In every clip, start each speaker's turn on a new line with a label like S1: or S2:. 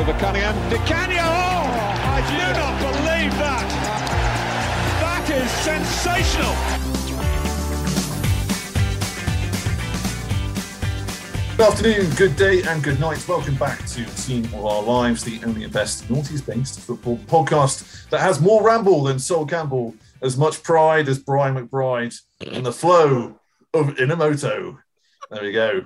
S1: Over Cunningham.
S2: Di Canio! Oh, I do not believe that! That is sensational!
S3: Good afternoon, good day, and good night. Welcome back to Team of Our Lives, the only and best noughties based football podcast that has more ramble than Sol Campbell, as much pride as Brian McBride, and the flow of Inamoto. There we go.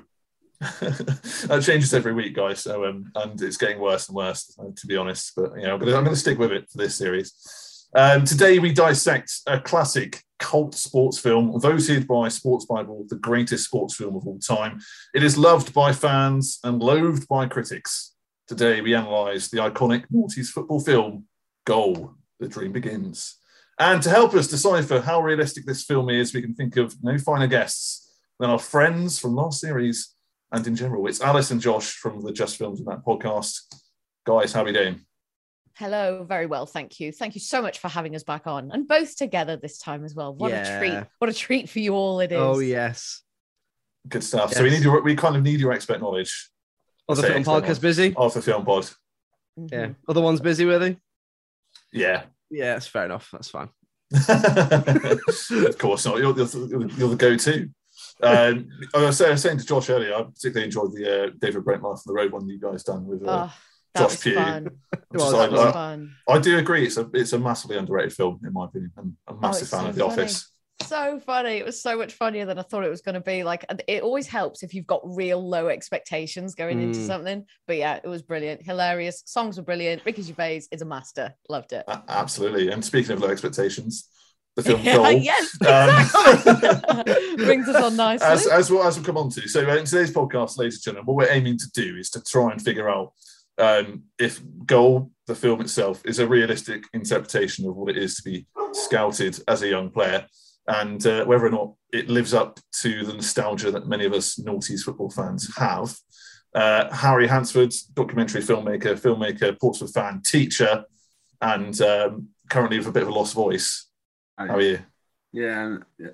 S3: that changes every week, guys. So, um, and it's getting worse and worse, to be honest. But you know, I'm going to I'm going to stick with it for this series. Um, today we dissect a classic cult sports film voted by Sports Bible the greatest sports film of all time. It is loved by fans and loathed by critics. Today we analyse the iconic noughties football film Goal: The Dream Begins. And to help us decipher how realistic this film is, we can think of no finer guests than our friends from last series and in general. It's Alice and Josh from the Just Films in that podcast. Guys, how are we doing?
S4: Hello, very well, thank you. Thank you so much for having us back on, and both together this time as well. What a treat! What a treat for you all it is.
S5: Oh yes.
S3: Good stuff. So we need your we kind of need your expert knowledge
S5: Other
S3: Say
S5: film podcast busy.
S3: of the film pod.
S4: Mhm.
S5: Yeah. Other ones busy with it.
S3: Yeah.
S5: Yeah, that's fair enough. That's fine.
S3: of course not. You're, you're, you're the go-to. Um, I was saying, I was saying to Josh earlier, I particularly enjoyed the uh, David Brent Life on the Road one you guys done with. Uh,
S4: Oh, that
S3: Josh
S4: was
S3: Pugh.
S4: fun.
S3: I'm
S5: was,
S3: like,
S4: That was
S3: uh,
S4: fun.
S3: I do agree. It's a it's a massively underrated film in my opinion. I'm a massive
S4: it's
S3: fan
S4: so
S3: of The
S4: funny.
S3: Office.
S4: So funny. It was so much funnier than I thought it was going to be. Like, it always helps if you've got real low expectations going into
S5: Mm.
S4: something. But yeah, it was brilliant, hilarious. Songs were brilliant. Ricky Gervais is a master. Loved it.
S3: A- Absolutely. And speaking of low expectations, the film
S4: Yeah,
S3: Goal.
S4: yes,
S3: um,
S4: exactly. Brings us on nicely.
S3: As, as, we'll, as we'll come on to. So, uh, in today's podcast, ladies and gentlemen, what we're aiming to do is to try and figure out um, if Goal, the film itself, is a realistic interpretation of what it is to be scouted as a young player and uh, whether or not it lives up to the nostalgia that many of us noughties football fans have. Uh, Harry Hansford, documentary filmmaker, filmmaker, Portsmouth fan, teacher, and um, currently with a bit of a lost voice. How are you?
S6: Yeah, yeah,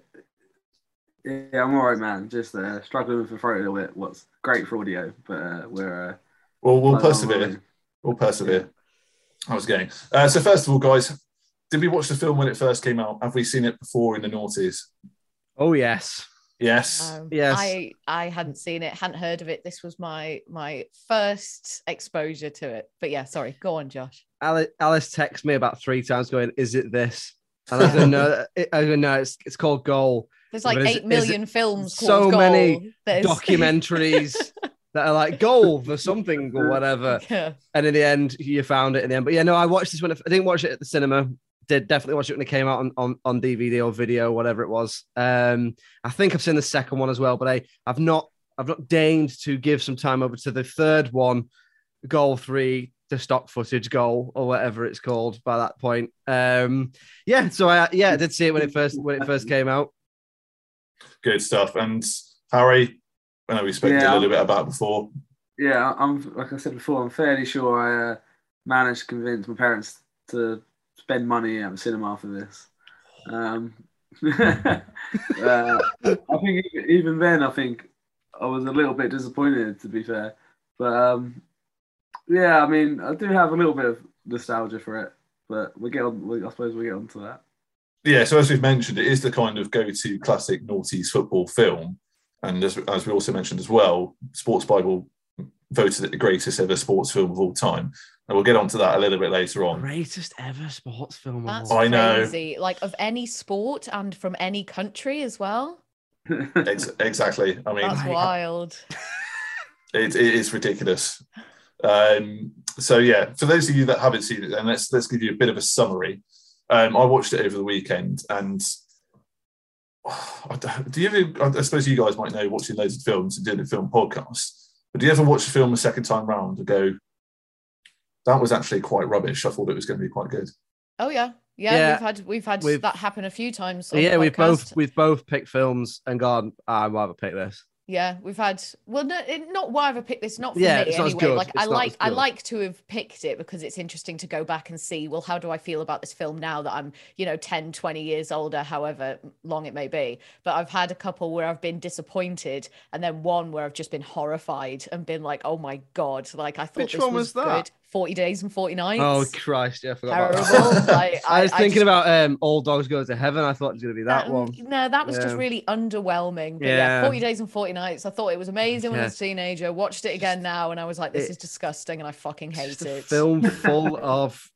S6: Yeah, I'm all right, man. Just uh, struggling with the throat a little bit. What's great for audio, but uh, we're. Uh,
S3: Well, we'll persevere. We'll persevere. I was going. Uh, so first of all, guys, did we watch the film when it first came out? Have we seen it before in the noughties?
S5: Oh yes.
S3: Yes.
S4: Um,
S5: Yes.
S4: I I hadn't seen it, hadn't heard of it. This was my my first exposure to it. But yeah, sorry. Go on, Josh.
S5: Alice, Alice texted me about three times going, "Is it this?" And I don't know. I going, no, it's it's called Goal."
S4: There's like
S5: But
S4: eight
S5: is
S4: million films
S5: so
S4: called Goal.
S5: many documentaries that are like Goal for something or whatever.
S4: yeah.
S5: And in the end, you found it in the end. But yeah, no, I watched this when I didn't watch it at the cinema. Did definitely watch it when it came out on, on, on DVD or video, whatever it was. Um, I think I've seen the second one as well, but I I've not I've not deigned to give some time over to the third one, Goal Three, the stock footage goal or whatever it's called by that point. Um, yeah, so I yeah I did see it when it first when it first came out.
S3: Good stuff. And Harry, I know we spoke
S6: Yeah.
S3: a little bit about before.
S6: Yeah, I'm like I said before. I'm fairly sure I uh, managed to convince my parents to spend money at the cinema for this. Um, uh, I think even then, I think I was a little bit disappointed. To be fair, but um, yeah, I mean, I do have a little bit of nostalgia for it. But we get on. We, I suppose we get on to that.
S3: Yeah, so as we've mentioned, it is the kind of go-to classic noughties football film. And as, as we also mentioned as well, Sports Bible voted it the greatest ever sports film of all time. And we'll get onto that a little bit later on.
S5: Greatest ever sports film.
S4: That's
S5: of all
S3: I know.
S4: crazy. Like of any sport and from any country as well.
S3: Ex- exactly. I mean,
S4: That's wild.
S3: it, it is ridiculous. Um, so yeah, for those of you that haven't seen it, then let's let's give you a bit of a summary. Um, I watched it over the weekend, and I don't- do you ever? I suppose you guys might know watching loads of films and doing a film podcast. But do you ever watch a film a second time round and go, "That was actually quite rubbish. I thought it was going to be quite good."
S4: Oh yeah. Yeah,
S5: Yeah.
S4: we've had we've had
S5: We've-
S4: that happen a few times.
S5: So
S4: on the
S5: yeah, we've both we've both picked films and gone. "Ah, I'd rather pick this.
S4: Yeah, we've had well, no, it- not why have I've picked this. Not for
S5: Yeah,
S4: me
S5: it's not as
S4: anyway. Like I
S5: It's not
S4: like I like to have picked it because it's interesting to go back and see. Well, how do I feel about this film now that I'm you know 10, 20 years older, however long it may be. But I've had a couple where I've been disappointed, and then one where I've just been horrified and been like, oh my god, like I thought
S5: Which
S4: this
S5: one
S4: was,
S5: was that?
S4: good. Forty days and forty nights.
S5: Oh Christ, yeah, I forgot about
S4: Terrible.
S5: that.
S4: Like,
S5: I was
S4: I- I
S5: thinking
S4: just-
S5: about um, All Dogs Go to Heaven. I thought it was going to be that
S4: Um,
S5: one.
S4: No, that was just really underwhelming. But yeah.
S5: Yeah.
S4: 40 days and 40 nights. I thought it was amazing when I was a teenager. Watched it again now and I was like, this
S5: it-
S4: is disgusting and I fucking hate
S5: Just a
S4: it.
S5: film full of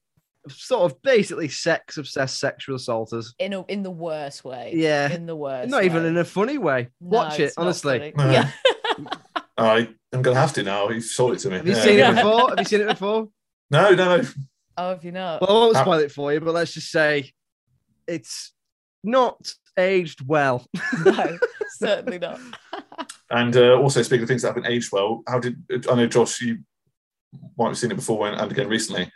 S5: sort of basically sex obsessed sexual assaulters.
S4: In a, in the worst way.
S5: Yeah.
S4: In the worst.
S5: Not even in a funny way.
S4: No,
S5: Watch it, honestly.
S4: Yeah.
S3: I am going to have to now. You've sold it to me.
S5: Have you
S3: Yeah.
S5: seen it before? Have you seen it before?
S3: No, no, no.
S4: Oh, have you not?
S5: Well, I won't
S3: Uh,
S5: spoil it for you, but let's just say it's not aged well.
S4: no, certainly not.
S3: And uh, also, speaking of things that haven't aged well, how did I know, Josh? You might have seen it before and, and again recently.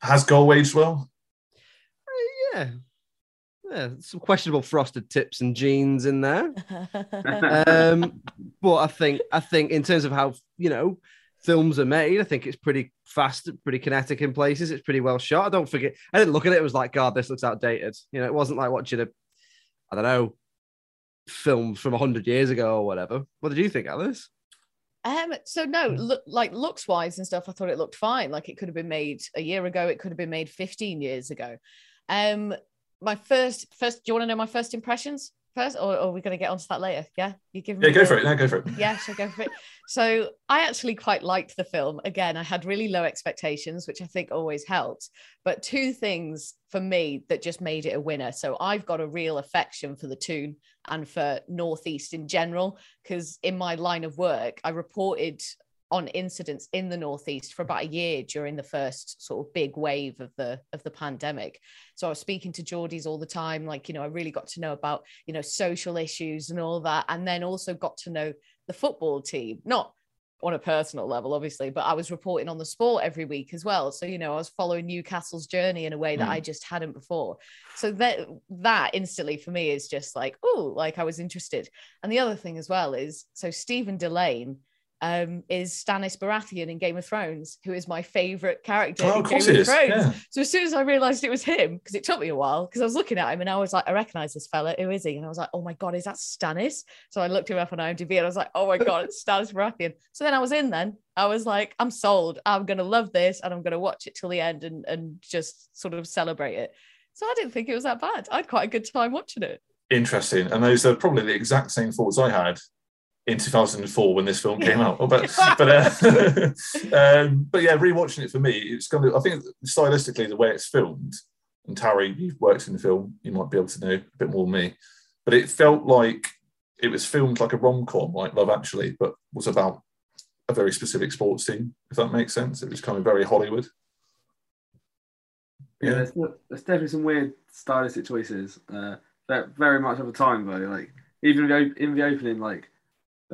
S3: Has Goal aged well?
S5: yeah. Yeah, some questionable frosted tips and jeans in there. um, but I think I think in terms of how you know films are made, I think it's pretty fast, pretty kinetic in places. It's pretty well shot. I don't forget. I didn't look at it. It was like, God, this looks outdated. You know, it wasn't like watching a, I don't know, film from hundred years ago or whatever. What did you think, Alice?
S4: Um, so no, look like looks wise and stuff, I thought it looked fine. Like it could have been made a year ago, it could have been made 15 years ago. Um, my first first do you want to know my first impressions first, or, or are we gonna get onto that later? Yeah, you give me
S3: Yeah, go for it. No, go for it.
S4: yeah, sure, go for it. So I actually quite liked the film. Again, I had really low expectations, which I think always helps. But two things for me that just made it a winner. So I've got a real affection for the tune and for Northeast in general, because in my line of work, I reported on incidents in the northeast for about a year during the first sort of big wave of the of the pandemic. So i was speaking to geordies all the time like you know i really got to know about you know social issues and all that and then also got to know the football team not on a personal level obviously but i was reporting on the sport every week as well. So you know i was following newcastle's journey in a way that
S3: Mm.
S4: i just hadn't before. So that that instantly for me is just like oh like i was interested. And the other thing as well is so Stephen Dillane um, is Stannis Baratheon in Game of Thrones, who is my favorite character
S3: Oh,
S4: in
S3: of course
S4: Game
S3: it
S4: of Thrones.
S3: yeah.
S4: So as soon as I realized it was him, because it took me a while, because I was looking at him and I was like, I recognize this fella. Who is he? And I was like, oh my god, is that Stannis? So I looked him up on IMDb and I was like, oh my god, it's Stannis Baratheon. So then I was in. Then I was like, I'm sold. I'm gonna love this, and I'm gonna watch it till the end and and just sort of celebrate it. So I didn't think it was that bad. I had quite a good time watching it.
S3: Interesting. And those are probably the exact same thoughts I had in 2004 when this film came out. But but uh, um, but yeah, rewatching it for me, it's going to. I think stylistically the way it's filmed. And Harry, you've worked in the film, you might be able to know a bit more than me. But it felt like it was filmed like a rom com, like Love Actually, but was about a very specific sports team. If that makes sense, it was kind of very Hollywood.
S6: Yeah, there's, there's definitely some weird stylistic choices. Uh, that very much of a time though. Like even in the, op- in the opening, like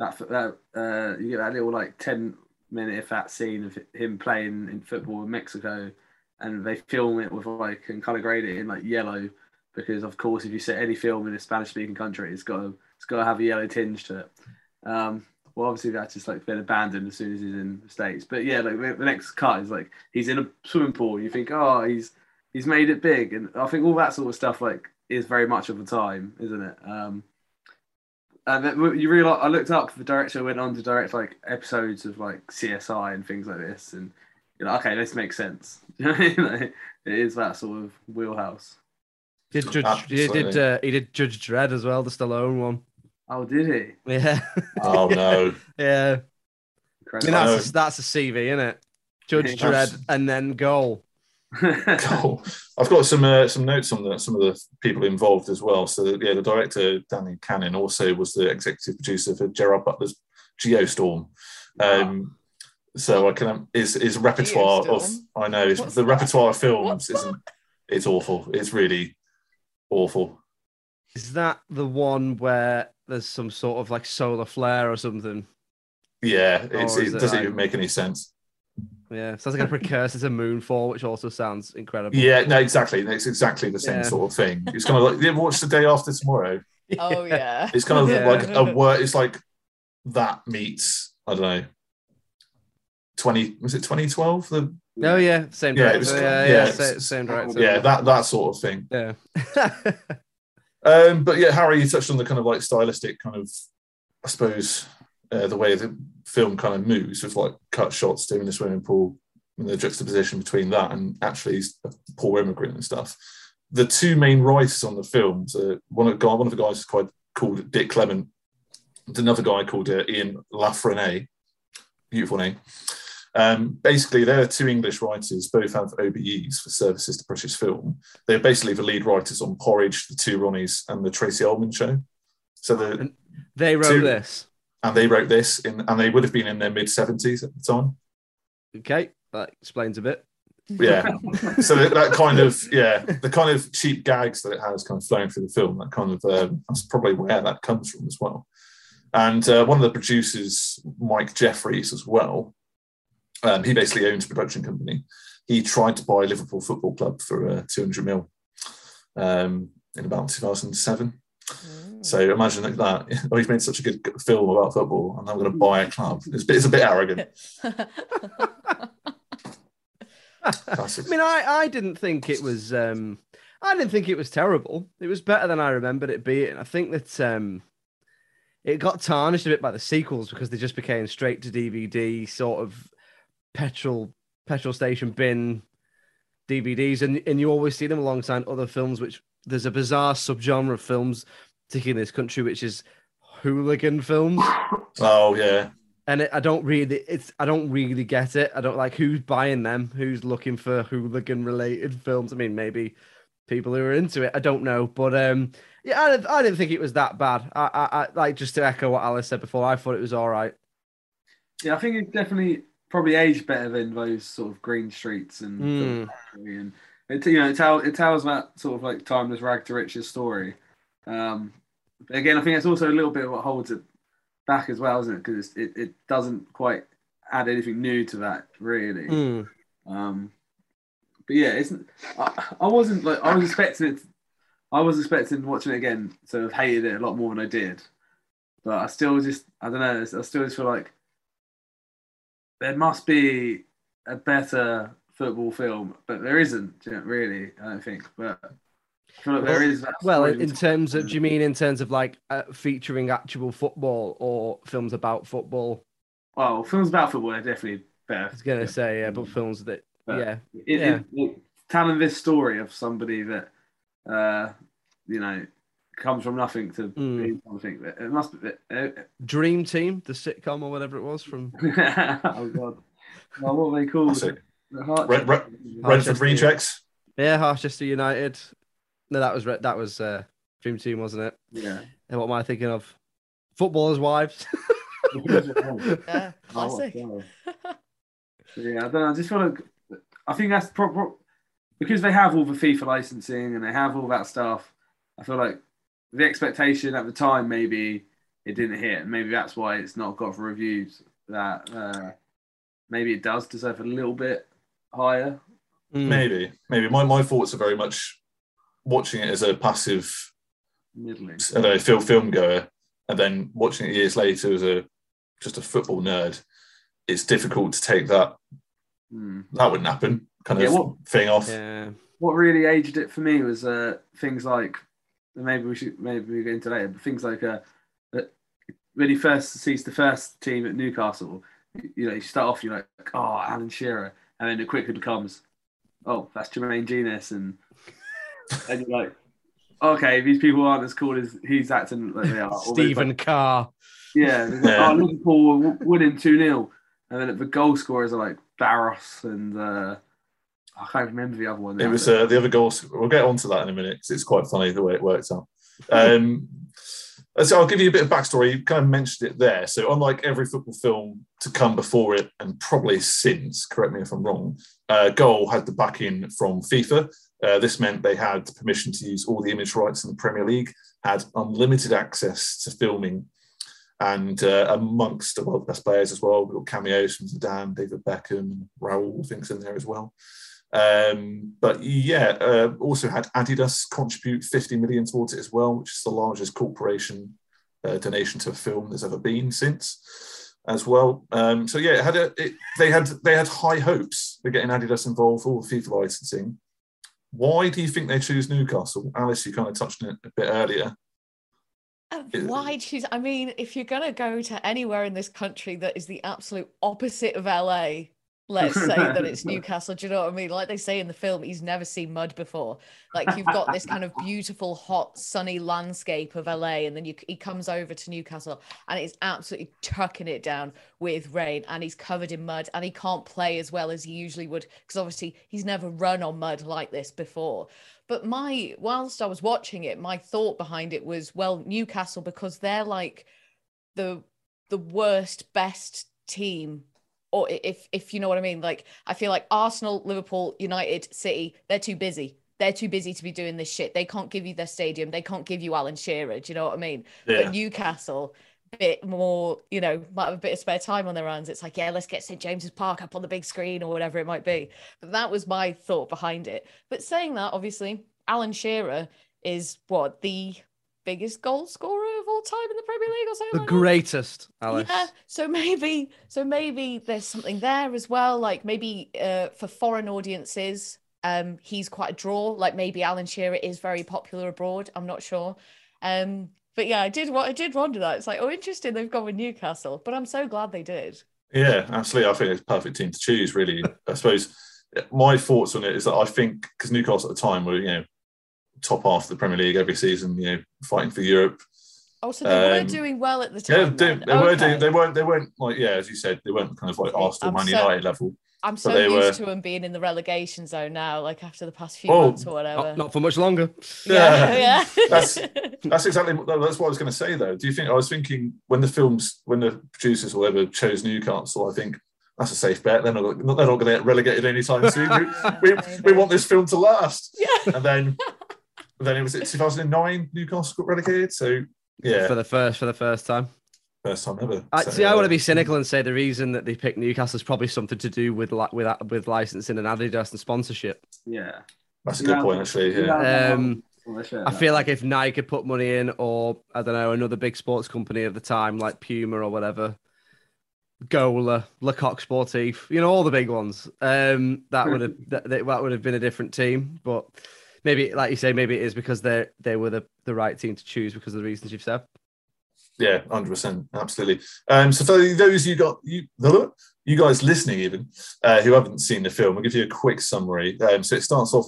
S6: that that uh, you get that little like ten minute if that scene of him playing in football in Mexico, and they film it with like and color grade it in like yellow because of course if you set any film in a Spanish speaking country, it's got to, it's got to have a yellow tinge to it. Um, well, obviously that's just like been abandoned as soon as he's in the states. But yeah, like the the next cut is like he's in a swimming pool. You think, oh, he's he's made it big, and I think all that sort of stuff like is very much of the time, isn't it? Um, and then you realize I looked up the director went on to direct like episodes of like CSI and things like this, and you're like, okay, this makes sense. You know what I mean? Like, it is that sort of wheelhouse.
S5: Did Judge, he did uh, he did Judge Dredd as well, the Stallone one.
S6: Oh, did he?
S5: Yeah.
S3: Oh no.
S5: yeah. I mean, that's a, that's a CV, isn't it? Judge Dredd and then goal.
S3: Cool. I've got some uh, some notes on the, some of the people involved as well. So yeah, the director Danny Cannon also was the executive producer for Gerard Butler's Geostorm. Um, so I can his his repertoire of I know his, the
S4: that?
S3: repertoire of films
S4: What's
S3: isn't it's awful. It's really awful.
S5: Is that the one where there's some sort of like solar flare or something?
S3: Yeah, it's,
S5: Or
S3: it
S5: it
S3: doesn't
S5: like-
S3: even make any sense.
S5: Yeah, sounds like a precursor to Moonfall, which also sounds incredible.
S3: Yeah, no, exactly. It's exactly the same
S5: Yeah.
S3: sort of thing. It's kind of like you ever watch the day after tomorrow?
S4: Oh yeah.
S3: It's kind of
S5: Yeah.
S3: like a word. It's like that meets I don't know. Twenty was it twenty twelve? The
S5: Oh yeah, same
S3: Yeah, was-
S5: yeah,
S3: yeah,
S5: yeah, same director.
S3: yeah, that that sort of thing.
S5: yeah.
S3: Um, but yeah, Harry, you touched on the kind of like stylistic kind of, I suppose, uh, the way the film kind of moves with like cut shots doing the swimming pool and the juxtaposition between that and actually a poor immigrant and stuff. The two main writers on the films, uh, one of the guy, one of the guys is quite called Dick Clement. There's another guy called uh, Ian La Frenais, beautiful name. Um, basically, they're two English writers, both have OBEs for services to British film. They're basically the lead writers on Porridge, The Two Ronnies, and The Tracey Ullman Show. So the
S5: they wrote
S3: Two-
S5: this.
S3: And they wrote this in, and they would have been in their mid seventies at the time.
S5: Okay, that explains a bit.
S3: Yeah. so that, that kind of yeah, the kind of cheap gags that it has kind of flowing through the film. That kind of um, that's probably where that comes from as well. And uh, one of the producers, Mike Jefferies, as well. Um, he basically owns a production company. He tried to buy Liverpool Football Club for uh, 200 mil um, in about 2007. So imagine like that. Oh, he's made such a good film about football, and I'm going to buy a club. It's, a bit- it's a bit arrogant.
S5: I mean, I, I didn't think it was um I didn't think it was terrible. It was better than I remembered it being. I think that um it got tarnished a bit by the sequels because they just became straight to DVD sort of petrol petrol station bin DVDs, and and you always see them alongside other films. Which there's a bizarre subgenre of films, particularly in this country, which is hooligan films.
S3: Oh yeah,
S5: and it, I don't really, it's I don't really get it. I don't like who's buying them, who's looking for hooligan related films. I mean, maybe people who are into it. I don't know, but um, yeah, I, didn't- I didn't think it was that bad. I, I, I like just to echo what Alice said before. I thought it was all right.
S6: Yeah, I think it definitely probably aged better than those sort of green streets and
S5: Mm.
S6: And it you know it, tell, it tells that sort of like timeless rag to riches story. Um, but again, I think it's also a little bit of what holds it back as well, isn't it? Because it, it doesn't quite add anything new to that really.
S5: Mm.
S6: Um, but yeah, it's I, I wasn't like I was expecting it. I was expecting watching it again to have hated it a lot more than I did, but I still just I don't know. I still just feel like there must be a better football film, but there isn't really. I don't think, but I like there is.
S5: Well, in terms of, do you mean in terms of like uh, featuring actual football or films about football?
S6: Well, films about football are definitely better.
S5: I was gonna say yeah, but films that
S6: But
S5: yeah,
S6: it,
S5: yeah.
S6: it, it- telling this story of somebody that, uh, you know, comes from nothing to
S5: Mm.
S6: something. That, it must be. Uh,
S5: Dream Team, the sitcom or whatever it was from.
S6: oh god, well, what are they called?
S3: That's it.
S6: The Heart-
S3: Red, Red, Renford Rejects.
S5: Yeah, Harchester United. No, that was Re- that was uh, Dream Team, wasn't it?
S6: Yeah.
S5: And what am I thinking of? Footballers' Wives.
S4: Yeah,
S6: Oh,
S4: classic.
S6: God. yeah, I don't know. I just want to. I think that's pro- pro- because they have all the FIFA licensing and they have all that stuff. I feel like the expectation at the time maybe it didn't hit, and maybe that's why it's not got reviews that uh, maybe it does deserve a little bit higher.
S5: Mm.
S3: Maybe, maybe. My, my thoughts are very much watching it as a passive,
S6: Middling.
S3: I don't know, film film goer, and then watching it years later as a just a football nerd. It's difficult to take that.
S6: Hmm.
S3: That wouldn't happen. Kind
S6: Yeah,
S3: of
S6: what-
S3: thing off.
S5: Yeah.
S6: What really aged it for me was uh, things like maybe we should maybe we get into later, but things like uh, when he first sees the first team at Newcastle, you know, you start off you're like, oh, Alan Shearer, and then it quickly becomes, oh, that's Jermaine Jenas, and and you're like, okay, these people aren't as cool as he's acting like they are.
S5: Stephen
S6: like-
S5: Carr.
S6: yeah, there's like,
S3: Yeah.
S6: oh, Liverpool were winning 2 0. And then the goal scorers are like Barros and uh, I can't remember the other one.
S3: It was uh, the other goals. We'll get onto that in a minute because it's quite funny the way it works out. Um, so I'll give you a bit of backstory. You kind of mentioned it there. So unlike every football film to come before it, and probably since, correct me if I'm wrong, uh, Goal had the backing from FIFA. Uh, this meant they had permission to use all the image rights in the Premier League, had unlimited access to filming, and uh, amongst the world's best players as well. We've got cameos from Zidane, David Beckham, Raul, things in there as well. Um, but yeah, uh, also had Adidas contribute 50 million towards it as well, which is the largest corporation uh, donation to a film there's ever been since, as well. Um, so yeah, it had a, it, they had they had high hopes for getting Adidas involved, all the FIFA licensing. Why do you think they choose Newcastle? Alice, you kind of touched on it a bit earlier.
S4: Uh, Why choose? I mean, if you're going to go to anywhere in this country that is the absolute opposite of LA, let's say that it's Newcastle. Do you know what I mean? Like they say in the film, he's never seen mud before. Like you've got this kind of beautiful, hot, sunny landscape of LA, and then you, he comes over to Newcastle and it's absolutely tucking it down with rain, and he's covered in mud, and he can't play as well as he usually would because obviously he's never run on mud like this before. But my whilst I was watching it, my thought behind it was, well, Newcastle because they're like the the worst best team or if if you know what I mean like I feel like Arsenal, Liverpool, United, City, they're too busy. They're too busy to be doing this shit. They can't give you their stadium. They can't give you Alan Shearer. Do you know what I mean?
S3: Yeah.
S4: But Newcastle, bit more, you know, might have a bit of spare time on their hands. It's like, yeah, let's get St James's Park up on the big screen or whatever it might be. But that was my thought behind it. But saying that, obviously, Alan Shearer is what the biggest goal scorer of all time in the Premier League or something
S5: The
S4: like that?
S5: greatest, Alice.
S4: Yeah, so maybe so maybe there's something there as well. Like maybe uh, for foreign audiences, um, he's quite a draw. Like maybe Alan Shearer is very popular abroad. I'm not sure. Um, but yeah, I did what I did wonder that. It's like, oh, interesting, they've gone with Newcastle, but I'm so glad they did.
S3: Yeah, absolutely. I think it's a perfect team to choose, really. I suppose my thoughts on it is that I think because Newcastle at the time were, you know, top half of the Premier League every season, you know, fighting for Europe.
S4: Oh, so they
S3: Um,
S4: were doing well at the
S3: Yeah,
S4: time.
S3: they,
S4: then.
S3: they were
S4: Okay.
S3: doing, they weren't they weren't like yeah, as you said, they weren't kind of like Arsenal,
S4: I'm
S3: Man
S4: so-
S3: United level.
S4: I'm so used
S3: were-
S4: to them being in the relegation zone now, like after the past few
S3: Oh,
S4: months or whatever.
S5: Not, not for much longer.
S4: yeah, yeah.
S3: that's that's exactly what, that's what I was going to say though. Do you think I was thinking when the films when the producers or whatever chose Newcastle, I think that's a safe bet. They're not they're not going to get relegated anytime soon. We, we, we want this film to last.
S4: Yeah.
S3: And then and then it was it 2009 Newcastle got relegated. So yeah,
S5: For the first for the first time.
S3: first time ever.
S5: I,
S3: So,
S5: see, I want
S3: uh,
S5: to be cynical and say the reason that they picked Newcastle is probably something to do with li- with with licensing and Adidas and sponsorship.
S6: Yeah.
S3: That's a good point, actually. Yeah.
S5: Um, I feel like if Nike had put money in, or I don't know, another big sports company at the time like Puma or whatever, Gola, Le Coq Sportif, you know, all the big ones. Um, that would have that, that would have been a different team, but maybe, like you say, maybe it is because they they were the, the right team to choose because of the reasons you've said.
S3: Yeah, hundred percent, absolutely. Um, so for those you got you you guys listening, even uh, who haven't seen the film, I'll give you a quick summary. Um, so it starts off.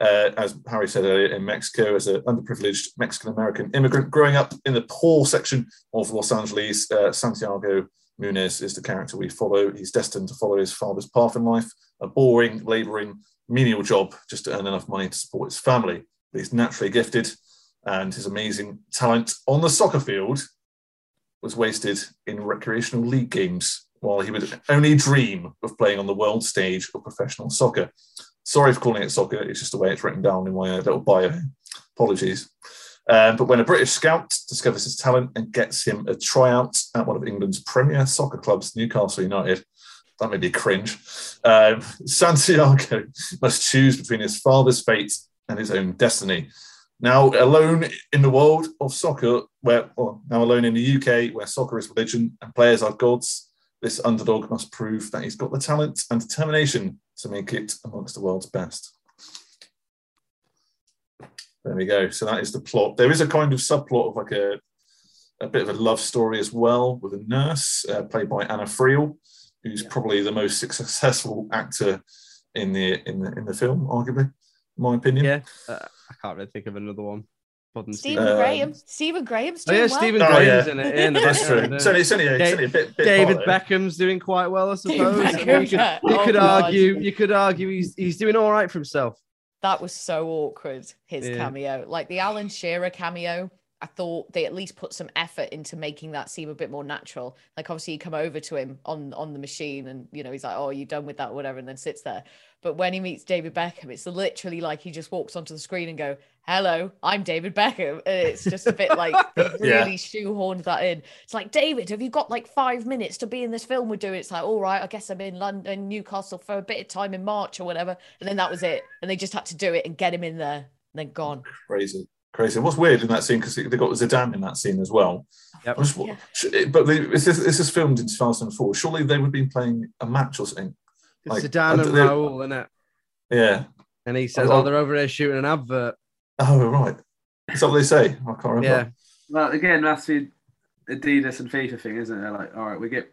S3: Uh, as Harry said earlier, in Mexico as an underprivileged Mexican American immigrant growing up in the poor section of Los Angeles. Uh, Santiago Munez is the character we follow. He's destined to follow his father's path in life, a boring, labouring, menial job just to earn enough money to support his family. But he's naturally gifted, and his amazing talent on the soccer field was wasted in recreational league games while he would only dream of playing on the world stage of professional soccer. Sorry for calling it soccer, it's just the way it's written down in my uh, little bio. Apologies. Um, but when a British scout discovers his talent and gets him a tryout at one of England's premier soccer clubs, Newcastle United, that may be cringe. Um, Santiago must choose between his father's fate and his own destiny. Now, alone in the world of soccer, where well, now alone in the UK, where soccer is religion and players are gods, this underdog must prove that he's got the talent and determination to make it amongst the world's best. There we go. So that is the plot. There is a kind of subplot of like a, a bit of a love story as well with a nurse uh, played by Anna Friel, who's yeah. probably the most successful actor in the in the in the film, arguably, in my opinion.
S5: Yeah, uh, I can't really think of another one.
S4: Stephen um, Graham. Stephen Graham's
S5: doing
S4: oh,
S5: yeah,
S4: well.
S5: Stephen
S3: oh,
S5: Graham's
S3: yeah.
S5: in it. In
S3: That's true. It's only, it's only, a, it's only a bit. bit
S5: David Beckham's doing quite well, I suppose.
S4: Beckham,
S5: you could, you
S4: Oh,
S5: could argue. You could argue he's he's doing all right for himself.
S4: That was so awkward, his
S5: Yeah.
S4: cameo. Like the Alan Shearer cameo, I thought they at least put some effort into making that seem a bit more natural. Like obviously you come over to him on on the machine and you know he's like, Oh, you done with that or whatever, and then sits there. But when he meets David Beckham, it's literally like he just walks onto the screen and go, Hello, I'm David Beckham. And it's just a bit like they
S3: Yeah.
S4: really shoehorned that in. It's like, David, have you got like five minutes to be in this film we're doing? It's like, all right, I guess I'm in London, Newcastle for a bit of time in March or whatever. And then that was it. And they just had to do it and get him in there and then gone.
S3: Crazy, crazy. What's weird in that scene because they got Zidane in that scene as well.
S5: Yep.
S3: Just-
S4: Yeah.
S3: But they, this, is, this is filmed in 2004. Surely they would have been playing a match or something. Like,
S5: Zidane and
S3: I- they-
S5: Raul, isn't it?
S3: Yeah.
S5: And he says,
S3: Oh,
S5: "Oh, they're over here shooting an advert."
S3: Oh, right. that's what they say? I can't remember.
S5: Yeah.
S6: Well, again, that's the Adidas and FIFA thing, isn't it? They're like, all right, we get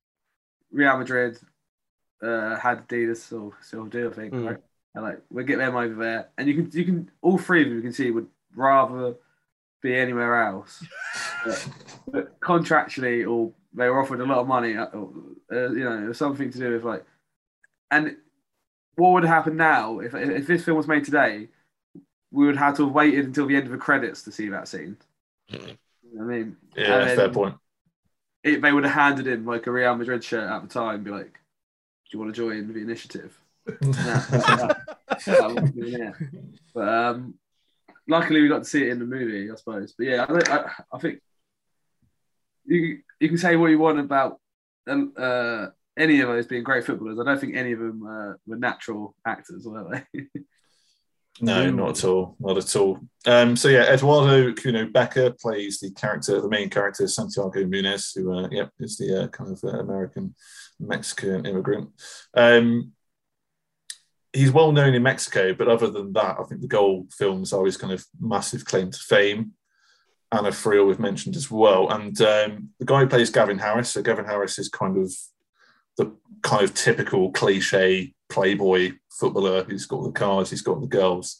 S6: Real Madrid uh, had Adidas or still do, I think.
S5: Mm.
S6: Right? And like we get them over there, and you can you can all three of them you can see would rather be anywhere else, but, but contractually or they were offered a lot of money. uh, Uh, you know, it was something to do with like, and what would happen now if if this film was made today? We would have to have waited until the end of the credits to see that scene. You I mean,
S3: Yeah, fair point.
S6: They would have handed him like a Real Madrid shirt at the time, be like, "Do you want to join the initiative?" that, that. But um, luckily, we got to see it in the movie, I suppose. But yeah, I, I, I think you you can say what you want about um, uh, any of those being great footballers. I don't think any of them uh, were natural actors, were they?
S3: No, not at all. Not at all. Um, so yeah, Eduardo Kuno Becker plays the character, the main character, Santiago Munez, who uh, yep, is the uh, kind of uh, American Mexican immigrant. Um, he's well known in Mexico, but other than that, I think the goal films are his kind of massive claim to fame. Anna Friel we've mentioned as well, and um, the guy who plays Gavin Harris. So Gavin Harris is kind of the kind of typical cliche playboy footballer who's got the cars, he's got the girls.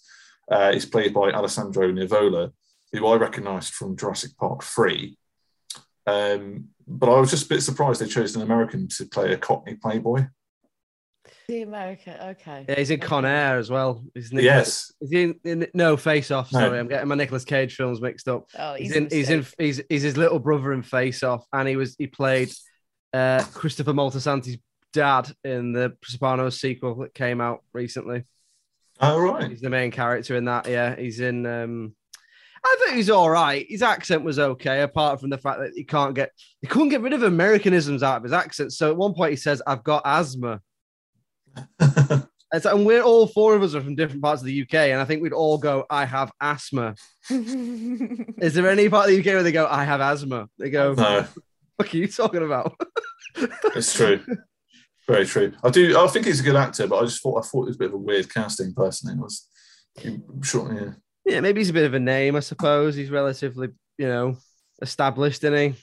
S3: Uh, he's played by Alessandro Nivola, who I recognised from Jurassic Park 3. Um, but I was just a bit surprised they chose an American to play a Cockney playboy.
S4: The American, okay.
S5: Yeah, he's in Con Air as well. He's Nicolas,
S3: Yes.
S5: Is he in, in no Face Off?
S3: No.
S5: Sorry, I'm getting my Nicolas Cage films mixed up.
S4: Oh,
S5: He's,
S4: he's,
S5: in. He's in. He's, he's his little brother in Face Off, and he was he played uh, Christopher Moltisanti's dad in the Sopranos sequel that came out recently.
S3: Oh right,
S5: he's the main character in that. Yeah, he's in. Um, I think he's all right. His accent was okay, apart from the fact that he can't get he couldn't get rid of Americanisms out of his accent. So at one point he says, "I've got asthma." and, so, and we're all four of us are from different parts of the UK, and I think we'd all go, "I have asthma." Is there any part of the UK where they go, "I have asthma"? They go,
S3: No.
S5: What are you talking about?
S3: it's true. Very true. I do. I think he's a good actor, but I just thought I thought it was a bit of a weird casting. Personally, it was. I'm sure. Yeah.
S5: Yeah, maybe he's a bit of a name, I suppose. He's relatively, you know, established, isn't he?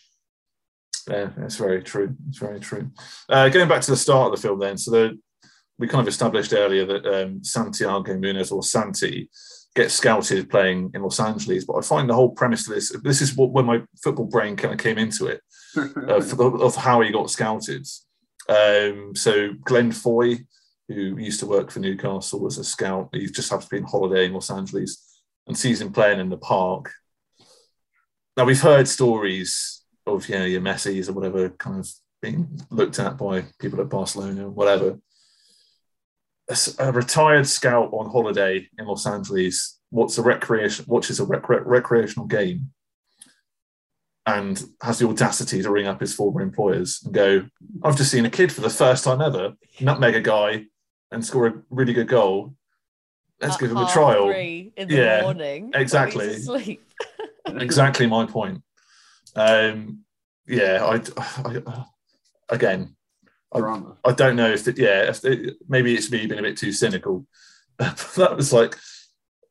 S3: Yeah, that's very true. It's very true. Uh, going back to the start of the film, then, so the, we kind of established earlier that um, Santiago Munez or Santi gets scouted playing in Los Angeles, but I find the whole premise of this this is what when my football brain kind of came into it uh, for the, of how he got scouted. Um, so Glenn Foy, who used to work for Newcastle as a scout, he just happens to be on holiday in Los Angeles and sees him playing in the park. Now we've heard stories of you know your Messi's or whatever kind of being looked at by people at Barcelona, or whatever. A, a retired scout on holiday in Los Angeles, what's a recreation, watches a rec- recreational game, and has the audacity to ring up his former employers and go, "I've just seen a kid for the first time ever nutmeg a guy and score a really good goal let's
S4: At
S3: give him a
S4: half
S3: trial.
S4: three in the
S3: yeah,
S4: morning
S3: exactly. exactly my point. Um, yeah, I, I again, I, I don't know if it, yeah, if it, maybe it's me being a bit too cynical. that was like,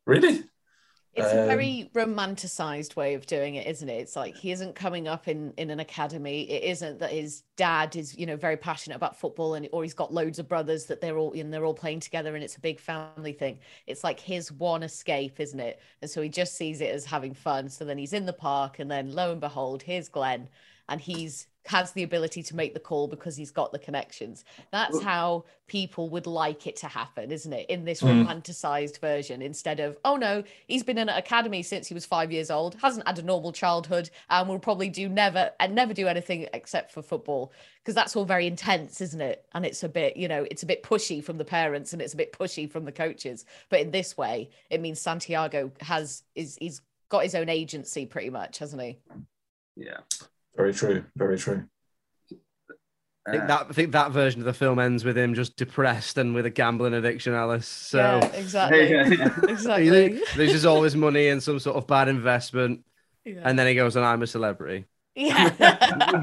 S3: really?
S4: It's a
S3: Um,
S4: very romanticized way of doing it, isn't it? It's like he isn't coming up in in an academy. It isn't that his dad is, you know, very passionate about football, and or he's got loads of brothers that they're all and they're all playing together, and it's a big family thing. It's like his one escape, isn't it? And so he just sees it as having fun. So then he's in the park, and then lo and behold, here's Glenn, and he's has the ability to make the call because he's got the connections. That's how people would like it to happen, isn't it? In this
S7: Mm.
S4: romanticized version, instead of, oh no, he's been in an academy since he was five years old, hasn't had a normal childhood, and will probably do never and never do anything except for football. Because that's all very intense, isn't it? And it's a bit, you know, it's a bit pushy from the parents and it's a bit pushy from the coaches. But in this way, it means Santiago has is he's got his own agency pretty much, hasn't he?
S6: Yeah.
S3: Very true. Very true.
S5: I think that I think that version of the film ends with him just depressed and with a gambling addiction, Alice. So
S4: Yeah, exactly.
S6: Yeah, yeah.
S4: exactly.
S5: he loses all his money in some sort of bad investment,
S4: Yeah.
S5: and then he goes, "And I'm a celebrity."
S4: Yeah.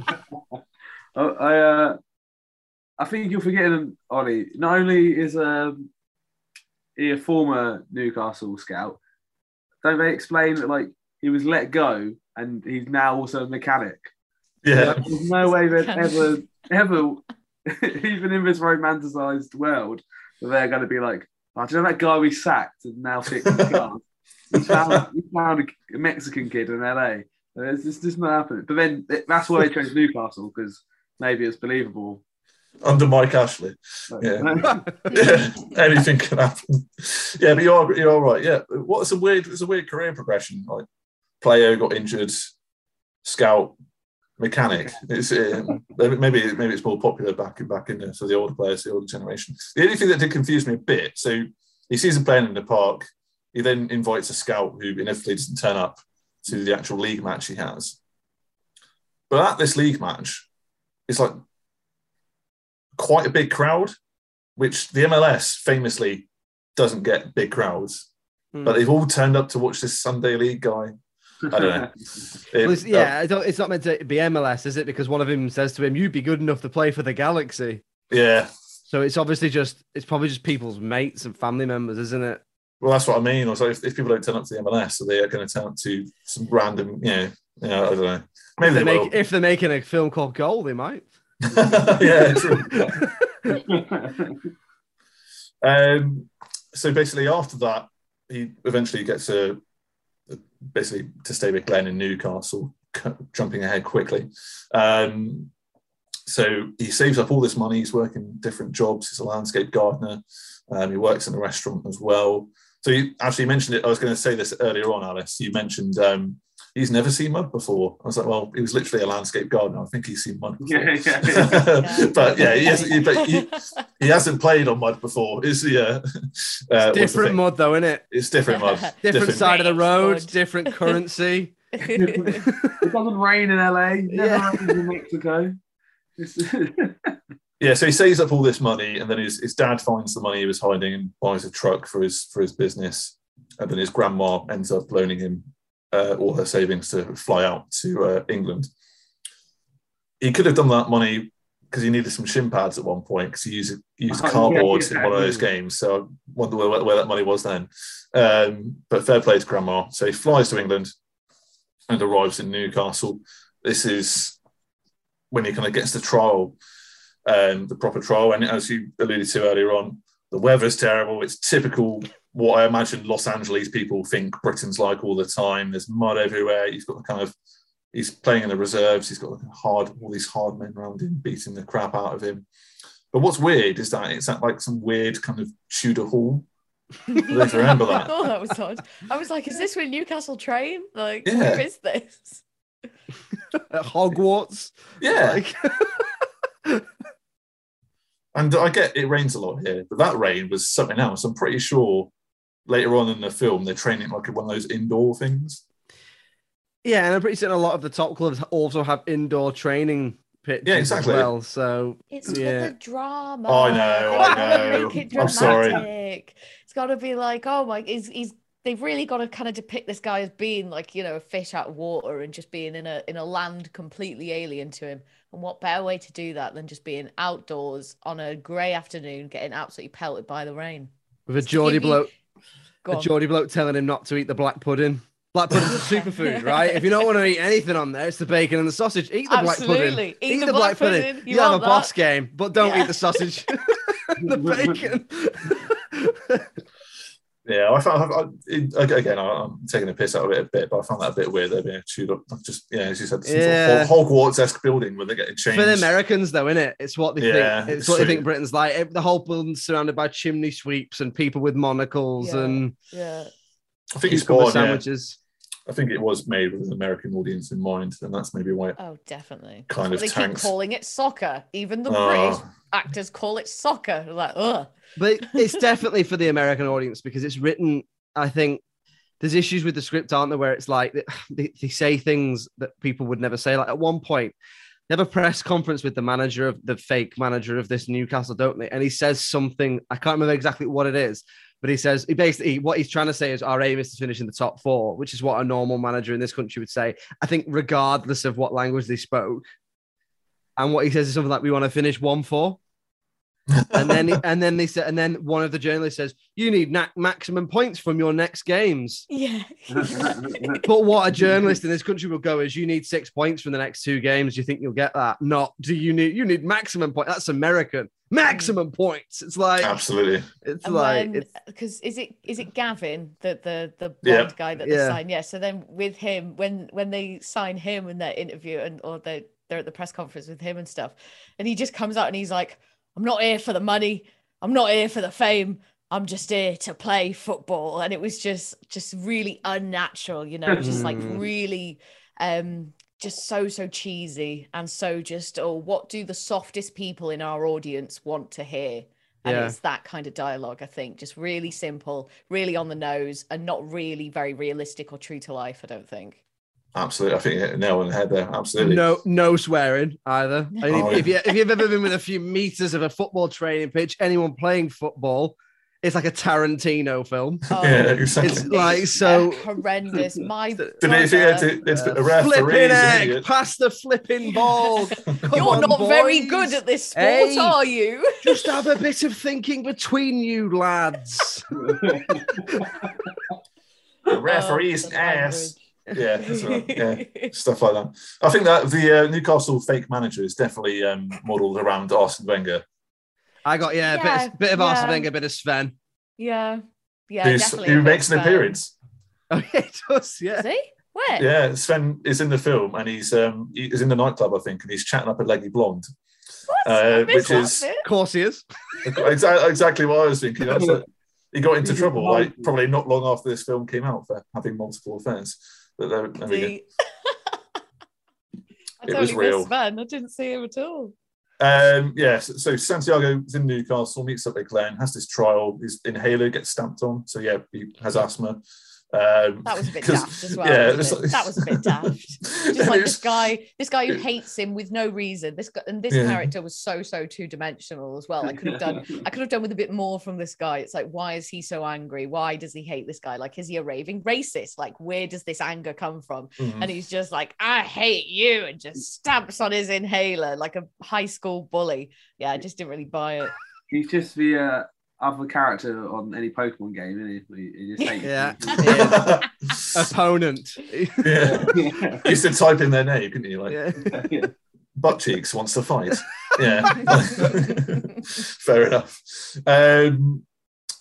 S6: I, I, uh, I think you're forgetting Ollie. Not only is um, he a former Newcastle scout, don't they explain that like he was let go and he's now also a mechanic?
S3: Yeah.
S6: There's no way they'd ever, ever, even in this romanticized world, that they're going to be like, oh, do you know that guy we sacked and now fixing cars? he found, he found a, a Mexican kid in LA. It's just, just not happening. But then it- that's why they chose Newcastle because maybe it's believable.
S3: Under Mike Ashley. Yeah. yeah. Anything can happen. Yeah, but you're you're all right. Yeah. what's a weird it's a weird career progression. Like player got injured, scout, mechanic. It's uh, maybe maybe it's more popular back in back in the, for the older players, the older generation. The only thing that did confuse me a bit. So he sees him playing in the park. He then invites a scout who inevitably doesn't turn up to the actual league match he has. But at this league match, it's like quite a big crowd, which the MLS famously doesn't get big crowds.
S5: Hmm.
S3: But they've all turned up to watch this Sunday League guy. I don't know. It-
S5: Well, it's- yeah, it's not, it's not meant to be MLS, is it? Because one of them says to him, "You'd be good enough to play for the Galaxy."
S3: yeah.
S5: So it's obviously just it's probably just people's mates and family members, isn't it?
S3: Well, that's what I mean. Like, if, if people don't turn up to the MLS, are they going to turn up to some random, you know, you know I don't know. Maybe
S5: if,
S3: they
S5: they
S3: will.
S5: make, if they're making a film called Goal, they might.
S3: yeah, um, so basically, after that, he eventually gets a basically to stay with Glenn in Newcastle, jumping ahead quickly. Um, so he saves up all this money. He's working different jobs. He's a landscape gardener. Um, he works in a restaurant as well. So you actually mentioned it. I was going to say this earlier on, Alice. You mentioned um, he's never seen mud before. I was like, well, he was literally a landscape gardener. I think he's seen mud before.
S6: Yeah, yeah,
S4: yeah.
S3: but yeah, he hasn't, he, but he, he hasn't played on mud before. Is he? Uh, uh, what's the
S5: different
S3: thing?
S5: mud, though, isn't it?
S3: It's different mud.
S5: Different, side of the road,
S4: mud.
S5: different currency.
S6: it doesn't rain in LA. It Never
S5: Yeah.
S6: rains in Mexico.
S3: Yeah, so he saves up all this money, and then his, his dad finds the money he was hiding and buys a truck for his for his business, and then his grandma ends up loaning him uh, all her savings to fly out to uh, England. He could have done that money because he needed some shin pads at one point because he used he used
S6: Oh,
S3: cardboard
S6: yeah,
S3: in one of those games. So I wonder where, where that money was then. Um, but fair play to grandma. So he flies to England and arrives in Newcastle. This is when he kind of gets the trial, um, the proper trial. And as you alluded to earlier on, the weather's terrible. It's typical what I imagine Los Angeles people think Britain's like all the time. There's mud everywhere. He's got the kind of he's playing in the reserves. He's got hard all these hard men around him, beating the crap out of him. But what's weird is that it's at like some weird kind of Tudor hall. I don't know if you remember that.
S4: oh, that was odd. I was like, is this where Newcastle train? Like,
S3: Yeah.
S4: where is this?
S5: At Hogwarts.
S3: Yeah.
S5: Like,
S3: And I get it rains a lot here, but that rain was something else. I'm pretty sure later on in the film they're training like one of those indoor things.
S5: yeah, and I'm pretty certain a lot of the top clubs also have indoor training pitches
S3: Yeah, exactly.
S5: as well. So
S4: It's
S5: yeah.
S4: for the drama.
S3: I know,
S4: They
S3: I
S4: gotta
S3: know.
S4: Make it
S3: I'm sorry.
S4: dramatic. It's got to be like, oh my, he's, he's they've really got to kind of depict this guy as being like, you know, a fish out of water and just being in a in a land completely alien to him. And what better way to do that than just being outdoors on a grey afternoon, getting absolutely pelted by the rain?
S5: with a
S4: to
S5: Geordie bloke,
S4: Go
S5: a. Geordie bloke telling him not to eat the black pudding. Black pudding's a superfood, right? If you don't want to eat anything on there, it's the bacon and the sausage. Eat the black pudding.
S4: Absolutely. Eat the black pudding. You
S5: You have a
S4: want
S5: boss game, but don't
S4: Yeah.
S5: eat the sausage. the bacon.
S3: Yeah, I found I, it, again. I- I'm taking a piss out of it a bit, but I found that a bit weird. There being chewed up, just yeah, as you said,
S5: Yeah.
S3: sort of Hogwarts-esque building where they're getting changed.
S5: For the Americans, though, isn't it? It's what they
S3: Yeah,
S5: think. It's
S3: it's
S5: what they think Britain's like. Ev- The whole building's surrounded by chimney sweeps and people with monocles
S4: Yeah.
S5: and
S4: Yeah.
S3: I think it's
S5: cucumber
S3: born, yeah.
S5: sandwiches.
S3: I think it was made with an American audience in mind, and that's maybe why it
S4: Oh, definitely.
S3: kind
S4: But
S3: of
S4: they keep calling it soccer. Even the
S3: Oh.
S4: British actors call it soccer. Like, ugh.
S5: But it's definitely for the American audience because it's written. I think there's issues with the script, aren't there? Where it's like they, they say things that people would never say. Like at one point, they have a press conference with the manager of the fake manager of this Newcastle, don't they? And he says something. I can't remember exactly what it is, but he says he basically what he's trying to say is our aim is to finish in the top four, which is what a normal manager in this country would say. I think regardless of what language they spoke. And what he says is something like, "We want to finish one four and then and then they said, and then one of the journalists says, "You need na- maximum points from your next games."
S4: Yeah.
S5: But what a journalist in this country will go is, "You need six points from the next two games. Do you think you'll get that? Not do you need you need maximum point? That's American maximum points. It's like
S3: Absolutely.
S5: it's
S4: And
S5: like
S4: because is it is it Gavin, the the the
S3: Yeah.
S4: guy that they
S5: Yeah.
S4: signed? Yeah. So then with him, when when they sign him in their interview and or they they're at the press conference with him and stuff, and he just comes out and he's like, "I'm not here for the money. I'm not here for the fame. I'm just here to play football." And it was just just really unnatural, you know, just like
S5: Mm.
S4: really um just so so cheesy and so just oh what do the softest people in our audience want to hear and
S5: Yeah.
S4: it's that kind of dialogue i think just really simple really on the nose and not really very realistic or true to life i don't think
S3: Absolutely. I think you hit a nail on the head there. Absolutely.
S5: no no swearing either. I mean,
S3: Oh,
S5: if,
S3: yeah.
S5: if you if you've ever been within a few meters of a football training pitch, anyone playing football, it's like a Tarantino film.
S4: Oh,
S3: Yeah, exactly.
S5: It's like so.
S4: horrendous my
S3: Did it, if
S4: brother-
S3: to, it's
S5: Uh,
S3: a referee.
S5: flipping
S3: is an
S5: egg,
S3: idiot.
S5: pass the flipping ball.
S4: You're
S5: on,
S4: not very good at this sport
S5: Hey.
S4: are you
S5: Just have a bit of thinking between you lads.
S3: The referee's
S4: Oh, the
S3: ass. Yeah, right. yeah, stuff like that. I think that the uh, Newcastle fake manager is definitely um, modelled around Arsene Wenger.
S5: I got yeah, a bit, of, bit of
S4: yeah.
S5: Arsene Wenger, a bit of Sven.
S4: yeah yeah
S3: who's-
S4: definitely
S3: who makes an
S4: of,
S3: appearance.
S5: Oh yeah, it does. Yeah,
S4: is he where
S3: Yeah, Sven is in the film and he's um, he is in the nightclub, I think, and he's chatting up a leggy blonde.
S4: What?
S3: Uh, which is,
S5: of course he is.
S3: exactly, exactly what I was thinking. I was he got into trouble, like probably not long after this film came out for having multiple affairs. But there, there we?
S4: I
S3: It was real.
S4: Sven. I didn't see him at all.
S3: go. Um, yeah, so, so Santiago is in Newcastle, meets up with Glenn, has this trial. His inhaler gets stamped on, so yeah, he has asthma. Um,
S4: That was a bit daft as well.
S3: Yeah,
S4: wasn't it?
S3: it's-
S4: that was a bit daft. Just like this guy, this guy who hates him with no reason. This guy, and this
S3: Yeah.
S4: character was so so two dimensional as well. I could have done, I could have done with a bit more from this guy. It's like, why is he so angry? Why does he hate this guy? Like, is he a raving racist? Like, where does this anger come from?
S3: Mhm.
S4: And he's just like, I hate you, and just stamps on his inhaler like a high school bully. Yeah, I just didn't really buy it.
S6: He's just the uh, other character on any Pokemon game, hates
S5: Yeah.
S6: you.
S5: Opponent.
S3: yeah.
S6: yeah.
S3: You used to type in their name, couldn't you? Like
S5: yeah.
S6: yeah.
S3: butt cheeks wants to fight. Yeah, fair enough. Um,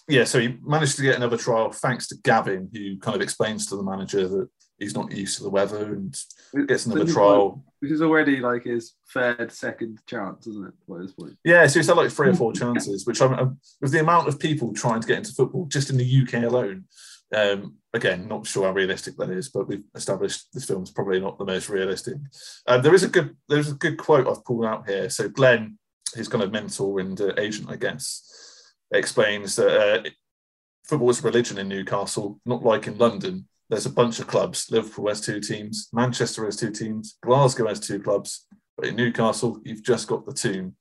S3: yeah, so he managed to get another trial thanks to Gavin, who kind of explains to the manager that he's not used to the weather and gets another trial.
S6: Which is already like his third, second chance, isn't it? By this point.
S3: Yeah, so he's had like three or four chances, which I'm, I'm with the amount of people trying to get into football just in the UK alone. Um, again, not sure how realistic that is, but we've established this film's probably not the most realistic. Um, there is a good there's a good quote I've pulled out here. So Glenn, his kind of mentor and uh, agent, I guess, explains that uh, football is religion in Newcastle, not like in London. There's a bunch of clubs. Liverpool has two teams, Manchester has two teams, Glasgow has two clubs, but in Newcastle, you've just got the two.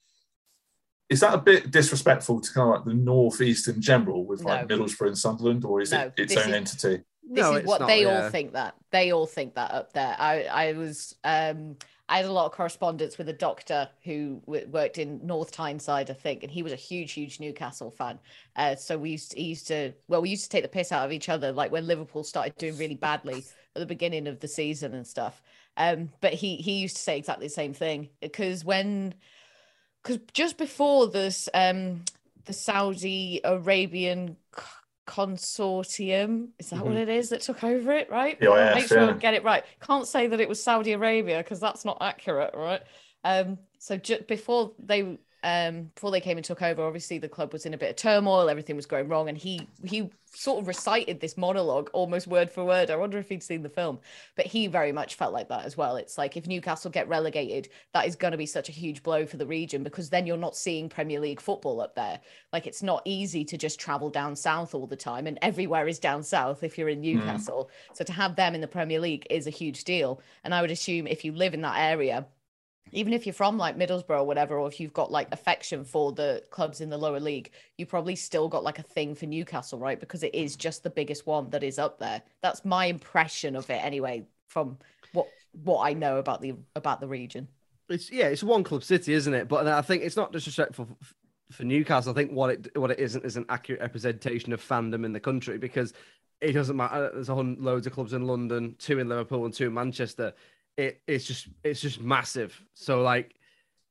S3: Is that a bit disrespectful to kind of like the northeast in general, with like
S4: No.
S3: Middlesbrough and Sunderland, or is
S4: No,
S3: it its
S4: this
S3: own
S4: is-
S3: entity?
S4: this
S5: No,
S4: is
S5: it's
S4: what
S5: not,
S4: they
S5: yeah.
S4: all think that they all think that up there i i was um i had a lot of correspondence with a doctor who w- worked in north tyneside i think and he was a huge huge newcastle fan. Uh so we used to, used to well we used to take the piss out of each other like when liverpool started doing really badly at the beginning of the season and stuff. Um but he he used to say exactly the same thing because when because just before this um the saudi arabian consortium is that what
S3: Mhm.
S4: it is that took over it right
S3: PIF,
S4: make sure I
S3: yeah.
S4: get it right can't say that it was saudi arabia because that's not accurate right um so just before they um before they came and took over obviously the club was in a bit of turmoil everything was going wrong and he he sort of recited this monologue almost word for word. I wonder if he'd seen the film. But he very much felt like that as well. It's like if newcastle get relegated that is going to be such a huge blow for the region because then you're not seeing premier league football up there. Like it's not easy to just travel down south all the time and everywhere is down south if you're in newcastle. So to have them in the premier league is a huge deal. And i would assume if you live in that area even if you're from like Middlesbrough or whatever, or if you've got like affection for the clubs in the lower league, you probably still got like a thing for Newcastle, right? Because it is just the biggest one that is up there. That's my impression of it anyway, from what what I know about the about the region.
S5: It's yeah, it's one club city, isn't it? But uh, I think it's not disrespectful for Newcastle. I think what it what it isn't is an accurate representation of fandom in the country because it doesn't matter. There's a hundred loads of clubs in London, two in Liverpool, and two in Manchester. It it's just it's just massive. So like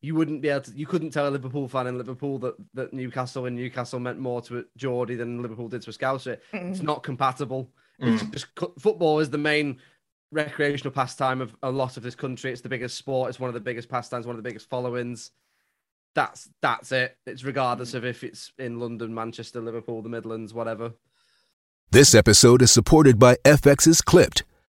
S5: you wouldn't be able to you couldn't tell a Liverpool fan in Liverpool that that Newcastle and Newcastle meant more to Geordie than Liverpool did to a Scouser. It's not compatible. It's mm. just football is the main recreational pastime of a lot of this country. It's the biggest sport. It's one of the biggest pastimes, one of the biggest followings. That's that's it. It's regardless of if it's in London, Manchester, Liverpool, the Midlands, whatever.
S7: This episode is supported by FX's Clipped,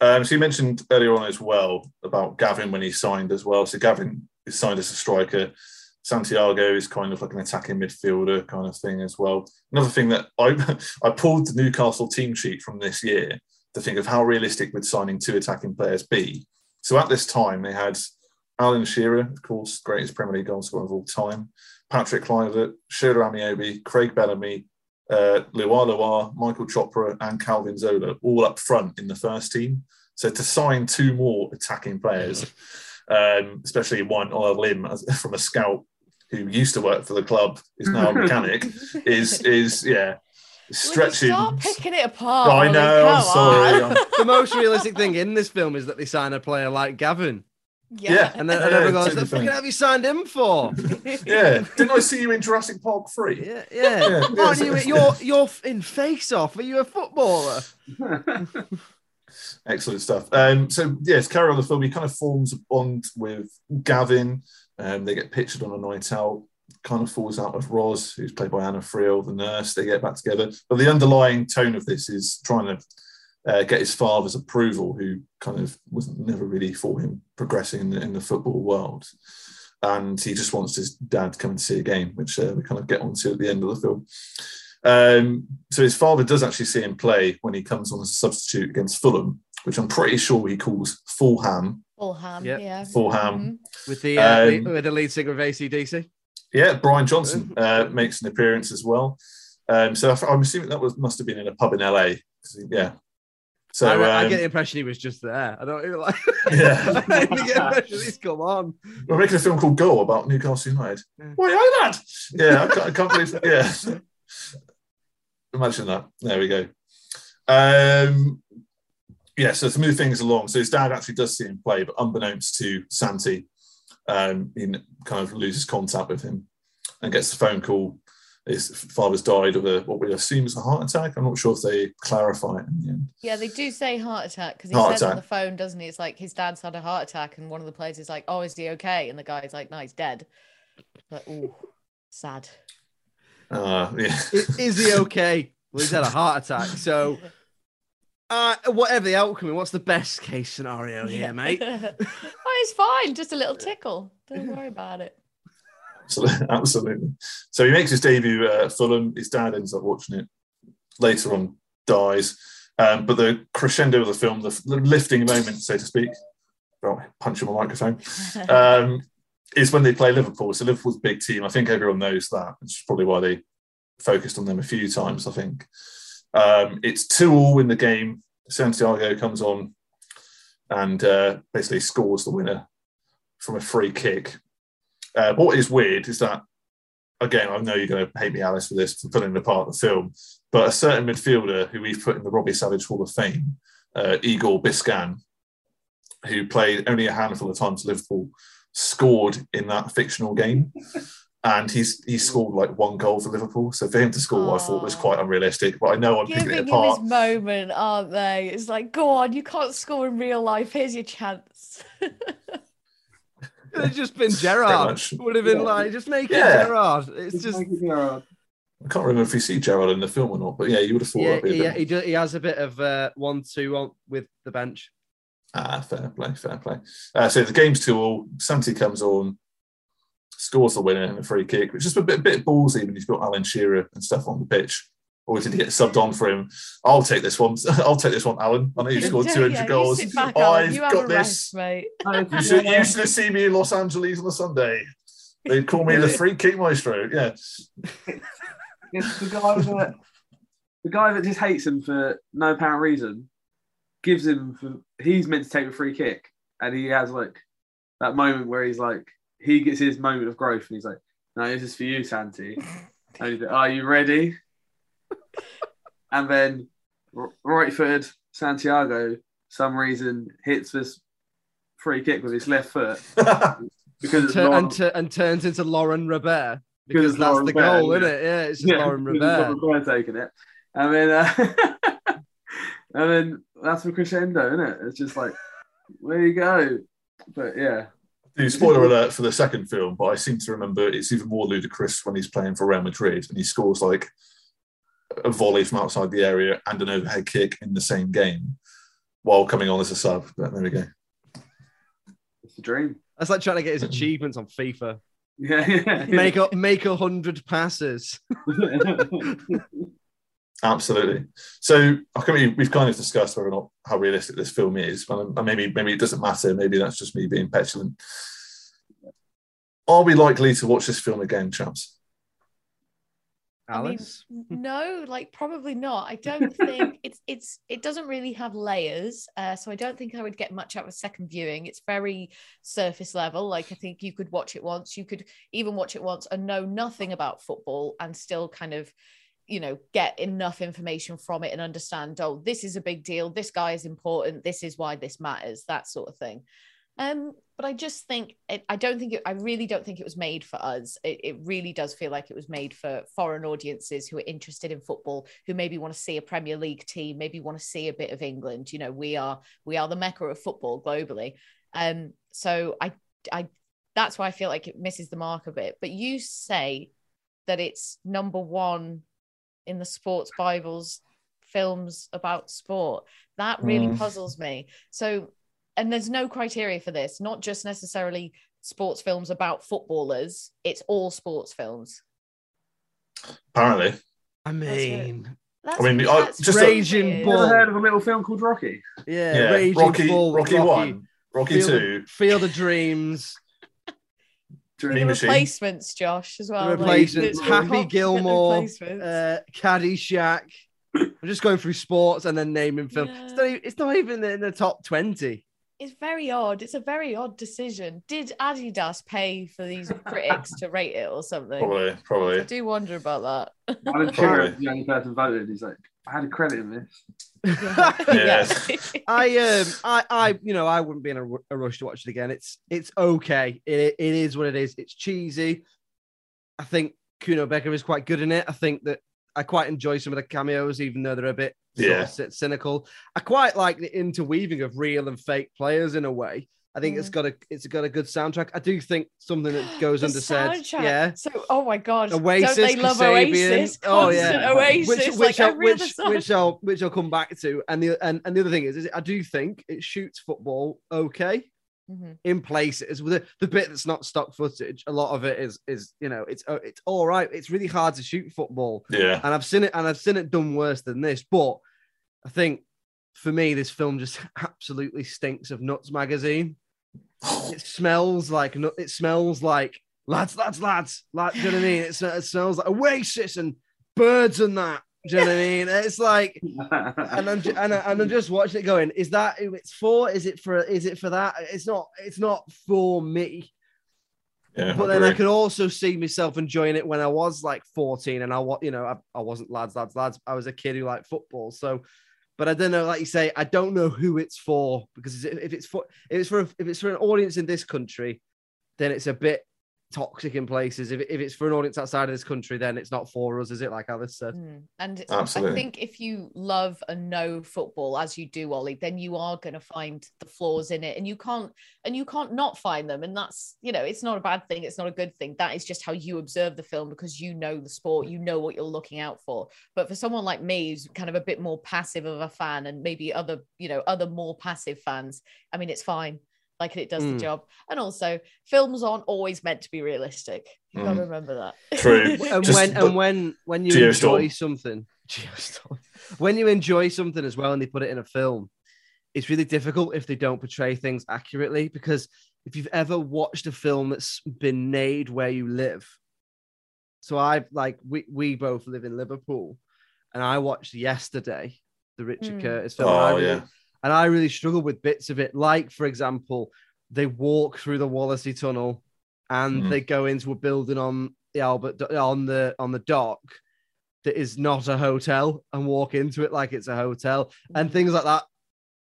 S3: Um, so you mentioned earlier on as well about Gavin when he signed as well. So Gavin is signed as a striker. Santiago is kind of like an attacking midfielder kind of thing as well. Another thing that I I pulled the Newcastle team sheet from this year to think of how realistic would signing two attacking players be. So at this time they had Alan Shearer, of course, greatest Premier League goal scorer of all time, Patrick Kluivert, Shola Ameobi, Craig Bellamy, uh, Lua Lua, Michael Chopra, and Calvin Zola all up front in the first team. So to sign two more attacking players, um, especially one on a limb as, from a scout who used to work for the club, is now a mechanic, is is yeah. stretching.
S4: Stop picking it apart.
S3: I know. I'm sorry. I'm-
S5: the most realistic thing in this film is that they sign a player like Gavin.
S4: Yeah.
S5: And then
S3: Yeah,
S5: and everyone goes, "What the fucking have you signed him for?"
S3: yeah. Didn't I see you in Jurassic Park 3?
S5: Yeah, yeah.
S3: Yeah,
S5: Aren't
S3: yeah,
S5: You, you're, you're in face off. Are you a footballer?
S3: Excellent stuff. Um, so yes, carry on the film. He kind of forms a bond with Gavin. Um, they get pictured on a night out. Kind of falls out with Roz, who's played by Anna Friel, the nurse. They get back together. But the underlying tone of this is trying to uh, get his father's approval, who kind of was never really for him progressing in the, in the football world. And he just wants his dad to come and see a game, which uh, we kind of get onto at the end of the film. Um, so his father does actually see him play when he comes on as a substitute against Fulham, which I'm pretty sure he calls Fulham.
S4: Fulham,
S5: Yep.
S4: yeah.
S3: Fulham.
S5: With the uh,
S3: Um,
S5: with the lead singer of ACDC.
S3: Yeah, Brian Johnson uh, makes an appearance as well. Um, so I- I'm assuming that was must have been in a pub in LA. Yeah. So
S5: I, I
S3: um,
S5: get the impression he was just there. I don't even like.
S3: Yeah.
S5: I don't even get the impression he's come on.
S3: we're making a film called Go about Newcastle United. Why are that? Yeah, I can't, I can't believe. Yeah, imagine that. There we go. Um, yeah, so to move things along, so his dad actually does see him play, but unbeknownst to Santi, um, he kind of loses contact with him and gets a phone call. His father's died of a what we assume is a heart attack. I'm not sure if they clarify it in the end.
S4: Yeah, they do say heart attack because he
S3: Heart
S4: says on the phone, doesn't he? It's like his dad's had a heart attack, and one of the players is like, "Oh, is he okay?" And the guy's like, "No, he's dead." Like, oh, sad.
S3: Uh, yeah.
S5: I- Is he okay? Well, he's had a heart attack. So, uh, whatever the outcome, what's the best case scenario here, mate?
S4: oh, it's fine. Just a little tickle. Don't worry about it.
S3: Absolutely. Absolutely. So he makes his debut at Fulham. His dad ends up watching it. Later on, dies. Um, but the crescendo of the film, the lifting moment, so to speak, well, punch my microphone, um, is when they play Liverpool. So Liverpool's a big team. I think everyone knows that. Which is probably why they focused on them a few times. I think um, it's two all in the game. Santiago comes on and uh, basically scores the winner from a free kick. Uh, what is weird is that, again, I know you're going to hate me, Alice, for this, for pulling apart the film, but a certain midfielder who we've put in the Robbie Savage Hall of Fame, uh, Igor Biscan, who played only a handful of times Liverpool, scored in that fictional game. And he's he scored like one goal for Liverpool. So for him to score, I thought was quite unrealistic. But I know I'm picking
S4: Giving
S3: it
S4: him his moment, aren't they? It's like, go on, you can't score in real life. Here's your chance.
S5: Could have just been
S3: Gerrard.
S5: Would have been like, just make
S3: Yeah.
S5: it Gerrard. It's just.
S3: I can't remember if you see Gerrard in the film or not, but yeah, you would have thought
S5: Yeah,
S3: that'd be a
S5: he,
S3: bit
S5: he, do, he has a bit of uh, one-two on with the bench.
S3: Ah, fair play, fair play. Uh, so the game's two all. Santi comes on, scores the winner in a free kick, which is a bit, bit ballsy when you've got Alan Shearer and stuff on the pitch. Or did he get subbed on for him? I'll take this one. I'll take this one, Alan. I know you scored 200
S4: Yeah,
S3: goals.
S4: back,
S3: I've
S4: You
S3: got this.
S4: rest, mate.
S3: You should, you should have seen me in Los Angeles on a Sunday. They'd call me the free kick maestro. Yeah.
S6: It's the guy that the guy that just hates him for no apparent reason gives him for he's meant to take a free kick and he has like that moment where he's like he gets his moment of growth and he's like no this is for you Santi and he's like are you ready and then r- right footed Santiago some reason hits this free kick with his left foot because it's
S5: Tur-
S6: Lauren-
S5: and, tu- and turns into Laurent Robert
S6: Because
S5: because that's
S6: Lauren
S5: the
S6: Robert,
S5: goal,
S6: yeah.
S5: isn't it? Yeah, it's just Lauren
S6: because
S5: Robert.
S6: it's Laurent Robert taking it. And then, uh, and then that's the crescendo, isn't it? It's just like, where you go? But yeah,
S3: Dude, spoiler alert for the second film, but I seem to remember it's even more ludicrous when he's playing for Real Madrid and he scores like a volley from outside the area and an overhead kick in the same game while coming on as a sub. But there we go.
S6: it's a dream.
S5: That's like trying to get his achievements on FIFA.
S6: Yeah, yeah.
S5: Make a make a hundred passes.
S3: Absolutely. So I think we've kind of discussed whether or not how realistic this film is, and uh, maybe maybe it doesn't matter. Maybe that's just me being petulant. Are we likely to watch this film again, chaps?
S5: Alice,
S4: no, like probably not. I don't think it's it's it doesn't really have layers, uh, so I don't think I would get much out of a second viewing. It's very surface level. Like I think you could watch it once, you could even watch it once and know nothing about football and still kind of you know get enough information from it and understand oh this is a big deal this guy is important this is why this matters that sort of thing um but i just think it, i don't think it, i really don't think it was made for us. It, it really does feel like it was made for foreign audiences who are interested in football who maybe want to see a premier league team maybe want to see a bit of england. You know we are we are the mecca of football globally. Um so i i that's why i feel like it misses the mark a bit. But you say that it's number one in the sports bibles films about sport. That really
S3: Mm.
S4: puzzles me. So and there's no criteria for this not just necessarily sports films about footballers it's all sports films
S3: Apparently,
S5: I mean,
S4: that's,
S3: I mean, I- just
S5: Raging
S4: weird.
S6: You
S5: Bull.
S6: ever heard of a little film called Rocky?
S5: yeah,
S3: yeah,
S5: Raging
S3: Rocky,
S5: Bull,
S3: Rocky, one, Rocky
S5: Field,
S3: two,
S5: Field of Dreams,
S3: Dream Machine.
S4: replacements josh as well
S5: The Replacements,
S4: the-
S5: Happy. Gilmore, uh, Caddyshack. I'm just going through sports and then naming films. It's, not, it's not even in the top 20.
S4: It's very odd it's a very odd decision did adidas pay for these critics to rate it or something
S3: Probably, probably.
S4: I do wonder about that.
S6: Alan
S3: Probably.
S6: Shearer, the only person voted. He's like, I had a credit in this.
S3: Yeah.
S5: I um I I you know I wouldn't be in a, a rush to watch it again. It's it's okay. It it is what it is. It's cheesy. I think Kuno Becker is quite good in it. I think that I quite enjoy some of the cameos, even though they're a bit sort
S3: Yeah.
S5: of cynical. I quite like the interweaving of real and fake players in a way. I think it's mm. got a it's got a good soundtrack. I do think something that goes
S4: The
S5: under said, yeah.
S4: So, oh my god,
S5: Oasis,
S4: don't they love
S5: Kasabian.
S4: Oasis?
S5: Oh, yeah.
S4: Oasis.
S5: which which
S4: like
S5: I'll, which which I'll which I'll come back to. And the and, and the other thing is, is I do think it shoots football okay
S4: Mhm.
S5: in places with the, the bit that's not stock footage. A lot of it is is you know it's uh, it's all right. It's really hard to shoot football,
S3: Yeah,
S5: and I've seen it and I've seen it done worse than this. But I think for me, this film just absolutely stinks of Nuts magazine. It smells like it smells like lads, lads, lads. Like, do you know what I mean? It, it smells like Oasis and birds and that. Do you know what I mean? It's like, and I'm and, I, and I'm just watching it going. Is that who it's for? Is it for? Is it for that? It's not. It's not for me.
S3: yeah.
S5: But then I could also see myself enjoying it when I was like 14 and I was, you know, I, I wasn't lads, lads, lads. I was a kid who liked football. So, but I don't know, like you say, I don't know who it's for because if it's for, if it's for, if it's for an audience in this country, then it's a bit toxic in places. If, if it's for an audience outside of this country, then it's not for us, is it? Like Alice said.
S4: Mm. And
S3: Absolutely.
S4: I think if you love and know football as you do, Ollie, then you are going to find the flaws in it, and you can't and you can't not find them. And that's you know, it's not a bad thing. It's not a good thing. That is just how you observe the film because you know the sport, you know what you're looking out for. But for someone like me, who's kind of a bit more passive of a fan, and maybe other you know other more passive fans, I mean, it's fine. Like it does
S5: Mm.
S4: the job. And also, films aren't always meant to be realistic. You've got to
S3: Mm.
S4: remember that.
S3: True.
S5: and
S3: Just-
S5: when and when when you
S3: Geostorm.
S5: enjoy something Geostorm. when you enjoy something as well and they put it in a film it's really difficult if they don't portray things accurately because if you've ever watched a film that's been made where you live so i've like we, we both live in liverpool and i watched yesterday the richard
S4: Mm.
S5: curtis film and I
S3: Oh,
S5: really-
S3: yeah.
S5: And i really struggled with bits of it like for example they walk through the Wallasey tunnel and
S3: Mhm.
S5: they go into a building on the Albert on the on the dock that is not a hotel and walk into it like it's a hotel and things like that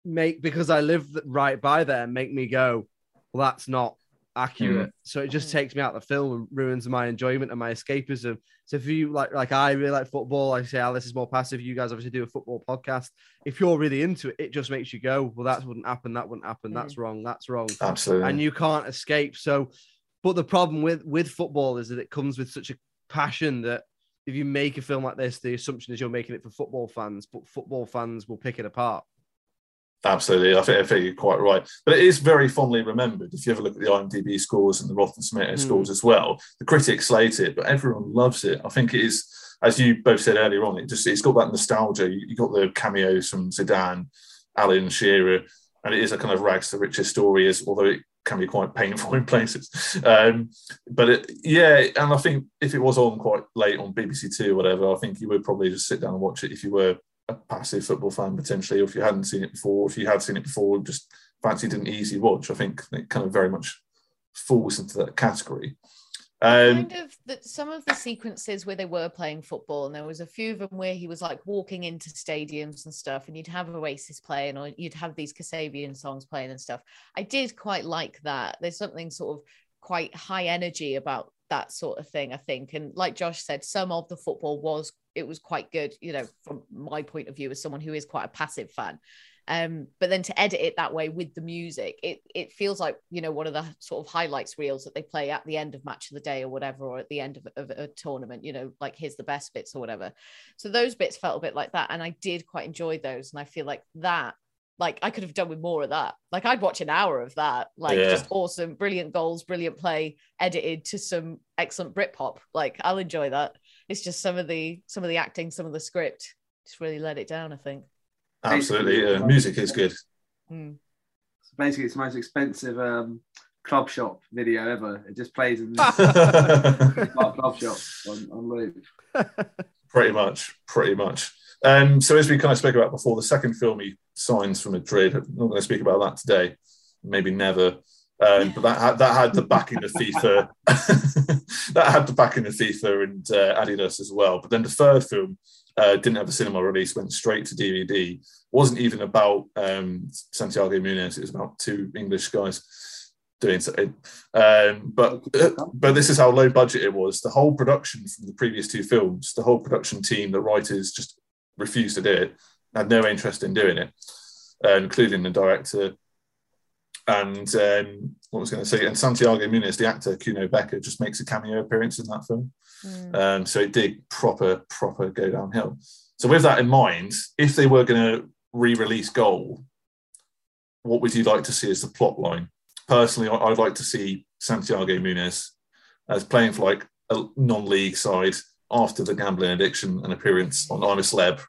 S5: make because I live right by there make me go well that's not accurate so it just
S4: Mm.
S5: takes me out of the film and ruins my enjoyment and my escapism so if you like like I really like football I say Alice is more passive you guys obviously do a football podcast if you're really into it it just makes you go well that wouldn't happen that wouldn't happen that's wrong that's wrong
S3: Absolutely.
S5: and you can't escape. So, but the problem with with football is that it comes with such a passion that if you make a film like this, the assumption is you're making it for football fans, but football fans will pick it apart.
S3: Absolutely, I think, I think you're quite right. But it is very fondly remembered. If you ever look at the IMDb scores and the Rotten Tomato
S5: Mm.
S3: scores as well, the critics slate it, but everyone loves it. I think it is, as you both said earlier on, it just it's got that nostalgia. You, you got the cameos from Zidane, Alan Shearer, and it is a kind of rags to riches story, as although it can be quite painful in places. Um, but it, yeah, and I think if it was on quite late on BBC Two or whatever, I think you would probably just sit down and watch it if you were a passive football fan potentially, or if you hadn't seen it before, if you had seen it before, just fancied an easy watch. I think it kind of very much falls into that category. Um,
S4: kind of that some of the sequences where they were playing football, and there was a few of them where he was like walking into stadiums and stuff, and you'd have Oasis playing, or you'd have these Kasabian songs playing and stuff. I did quite like that. There's something sort of quite high energy about that sort of thing, I think. And like Josh said, some of the football was it was quite good, you know, from my point of view as someone who is quite a passive fan. Um, but then to edit it that way with the music, it it feels like you know one of the sort of highlights reels that they play at the end of match of the day or whatever, or at the end of, of a tournament. You know, like here's the best bits or whatever. So those bits felt a bit like that, and I did quite enjoy those, and I feel like that. Like I could have done with more of that. Like I'd watch an hour of that. Like
S3: Yeah.
S4: just awesome, brilliant goals, brilliant play, edited to some excellent Britpop. Like I'll enjoy that. It's just some of the some of the acting, some of the script just really let it down. I think.
S3: absolutely, uh, music is good.
S4: Mm.
S6: So basically, it's the most expensive um, club shop video ever. It just plays in
S3: pretty
S6: club, club shop on, on loop.
S3: Pretty much, pretty much. Um, so as we kind of spoke about before, the second film he signs for Madrid. I'm not going to speak about that today. Maybe never. Um, but that had, that had the backing of FIFA. that had the backing of FIFA and uh, Adidas as well. But then the third film uh, didn't have a cinema release, went straight to DVD. wasn't even about um, Santiago Munez. It was about two English guys doing something. Um, but but this is how low budget it was. The whole production from the previous two films, the whole production team, the writers just refused to do it. Had no interest in doing it, uh, including the director. And um, what was going to say? And Santiago Munez, the actor Kuno Becker, just makes a cameo appearance in that film. Um, so it did proper, proper go downhill. So with that in mind, if they were going to re-release Goal, what would you like to see as the plot line? Personally, I'd like to see Santiago Munez as playing for like a non-league side after the gambling addiction and appearance on I'm.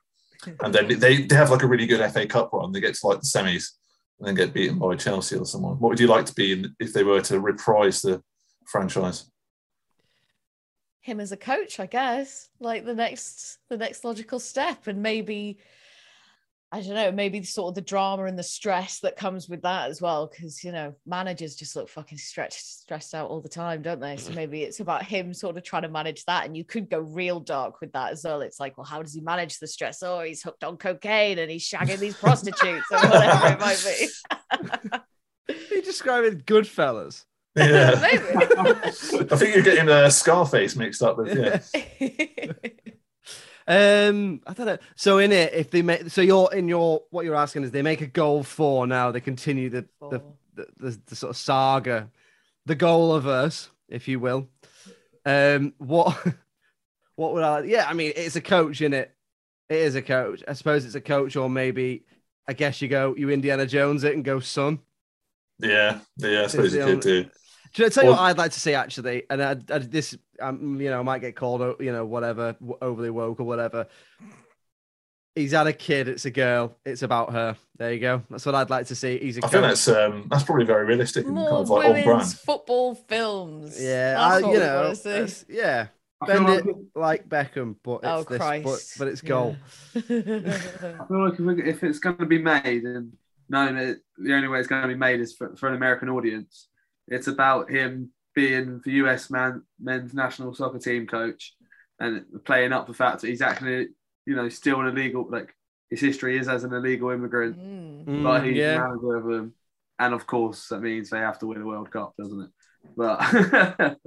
S3: And then they, they have like a really good FA Cup run. They get to like the semis and then get beaten by Chelsea or someone. What would you like to be in, if they were to reprise the franchise?
S4: him as a coach, I guess, like the next the next logical step, and maybe I don't know, maybe sort of the drama and the stress that comes with that as well, because you know managers just look fucking stretched stressed out all the time, don't they? So maybe it's about him sort of trying to manage that, and you could go real dark with that as well. It's like, well, how does he manage the stress? Oh, he's hooked on cocaine and he's shagging these prostitutes or whatever it might be.
S5: you describing Goodfellas?
S3: Yeah.
S4: Maybe.
S3: I think you're getting uh, Scarface mixed up with, yeah.
S5: Um, I don't know. So in it, if they make, so you're in your what you're asking is they make a goal four now. They continue the the, the, the, the sort of saga, the goal of us, if you will. Um, what what would I? Yeah, I mean, it's a coach in it. It is a coach. I suppose it's a coach, or maybe I guess you go you Indiana Jones it and go son.
S3: Yeah, yeah, I suppose
S5: the
S3: you could
S5: only-
S3: do.
S5: Should I tell you what I'd like to see actually? And I, I, this, um, you know, I might get called, you know, whatever, overly woke or whatever. He's had a kid. It's a girl. It's about her. There you go. That's what I'd like to see. He's a
S3: I think that's um, that's probably very realistic and kind
S4: More
S3: of like on
S4: women's
S3: brand.
S4: football films.
S5: yeah,
S4: That's
S5: I,
S4: what
S5: you know,
S4: wanna see.
S5: that's- yeah.
S6: I
S5: Bend
S6: like
S5: it like Beckham, but it's
S4: Oh,
S5: this,
S4: Christ.
S5: but, but it's goal.
S6: I feel like if, if it's going to be made and knowing that the only way it's going to be made is for, for an American audience, it's about him being the US man, men's national soccer team coach and playing up the fact that he's actually, you know, still an illegal, like his history is as an illegal immigrant,
S4: Mm.
S6: but
S5: Mm,
S6: he's
S5: yeah.
S6: manager of them. And of course, that means they have to win the World Cup, doesn't it? But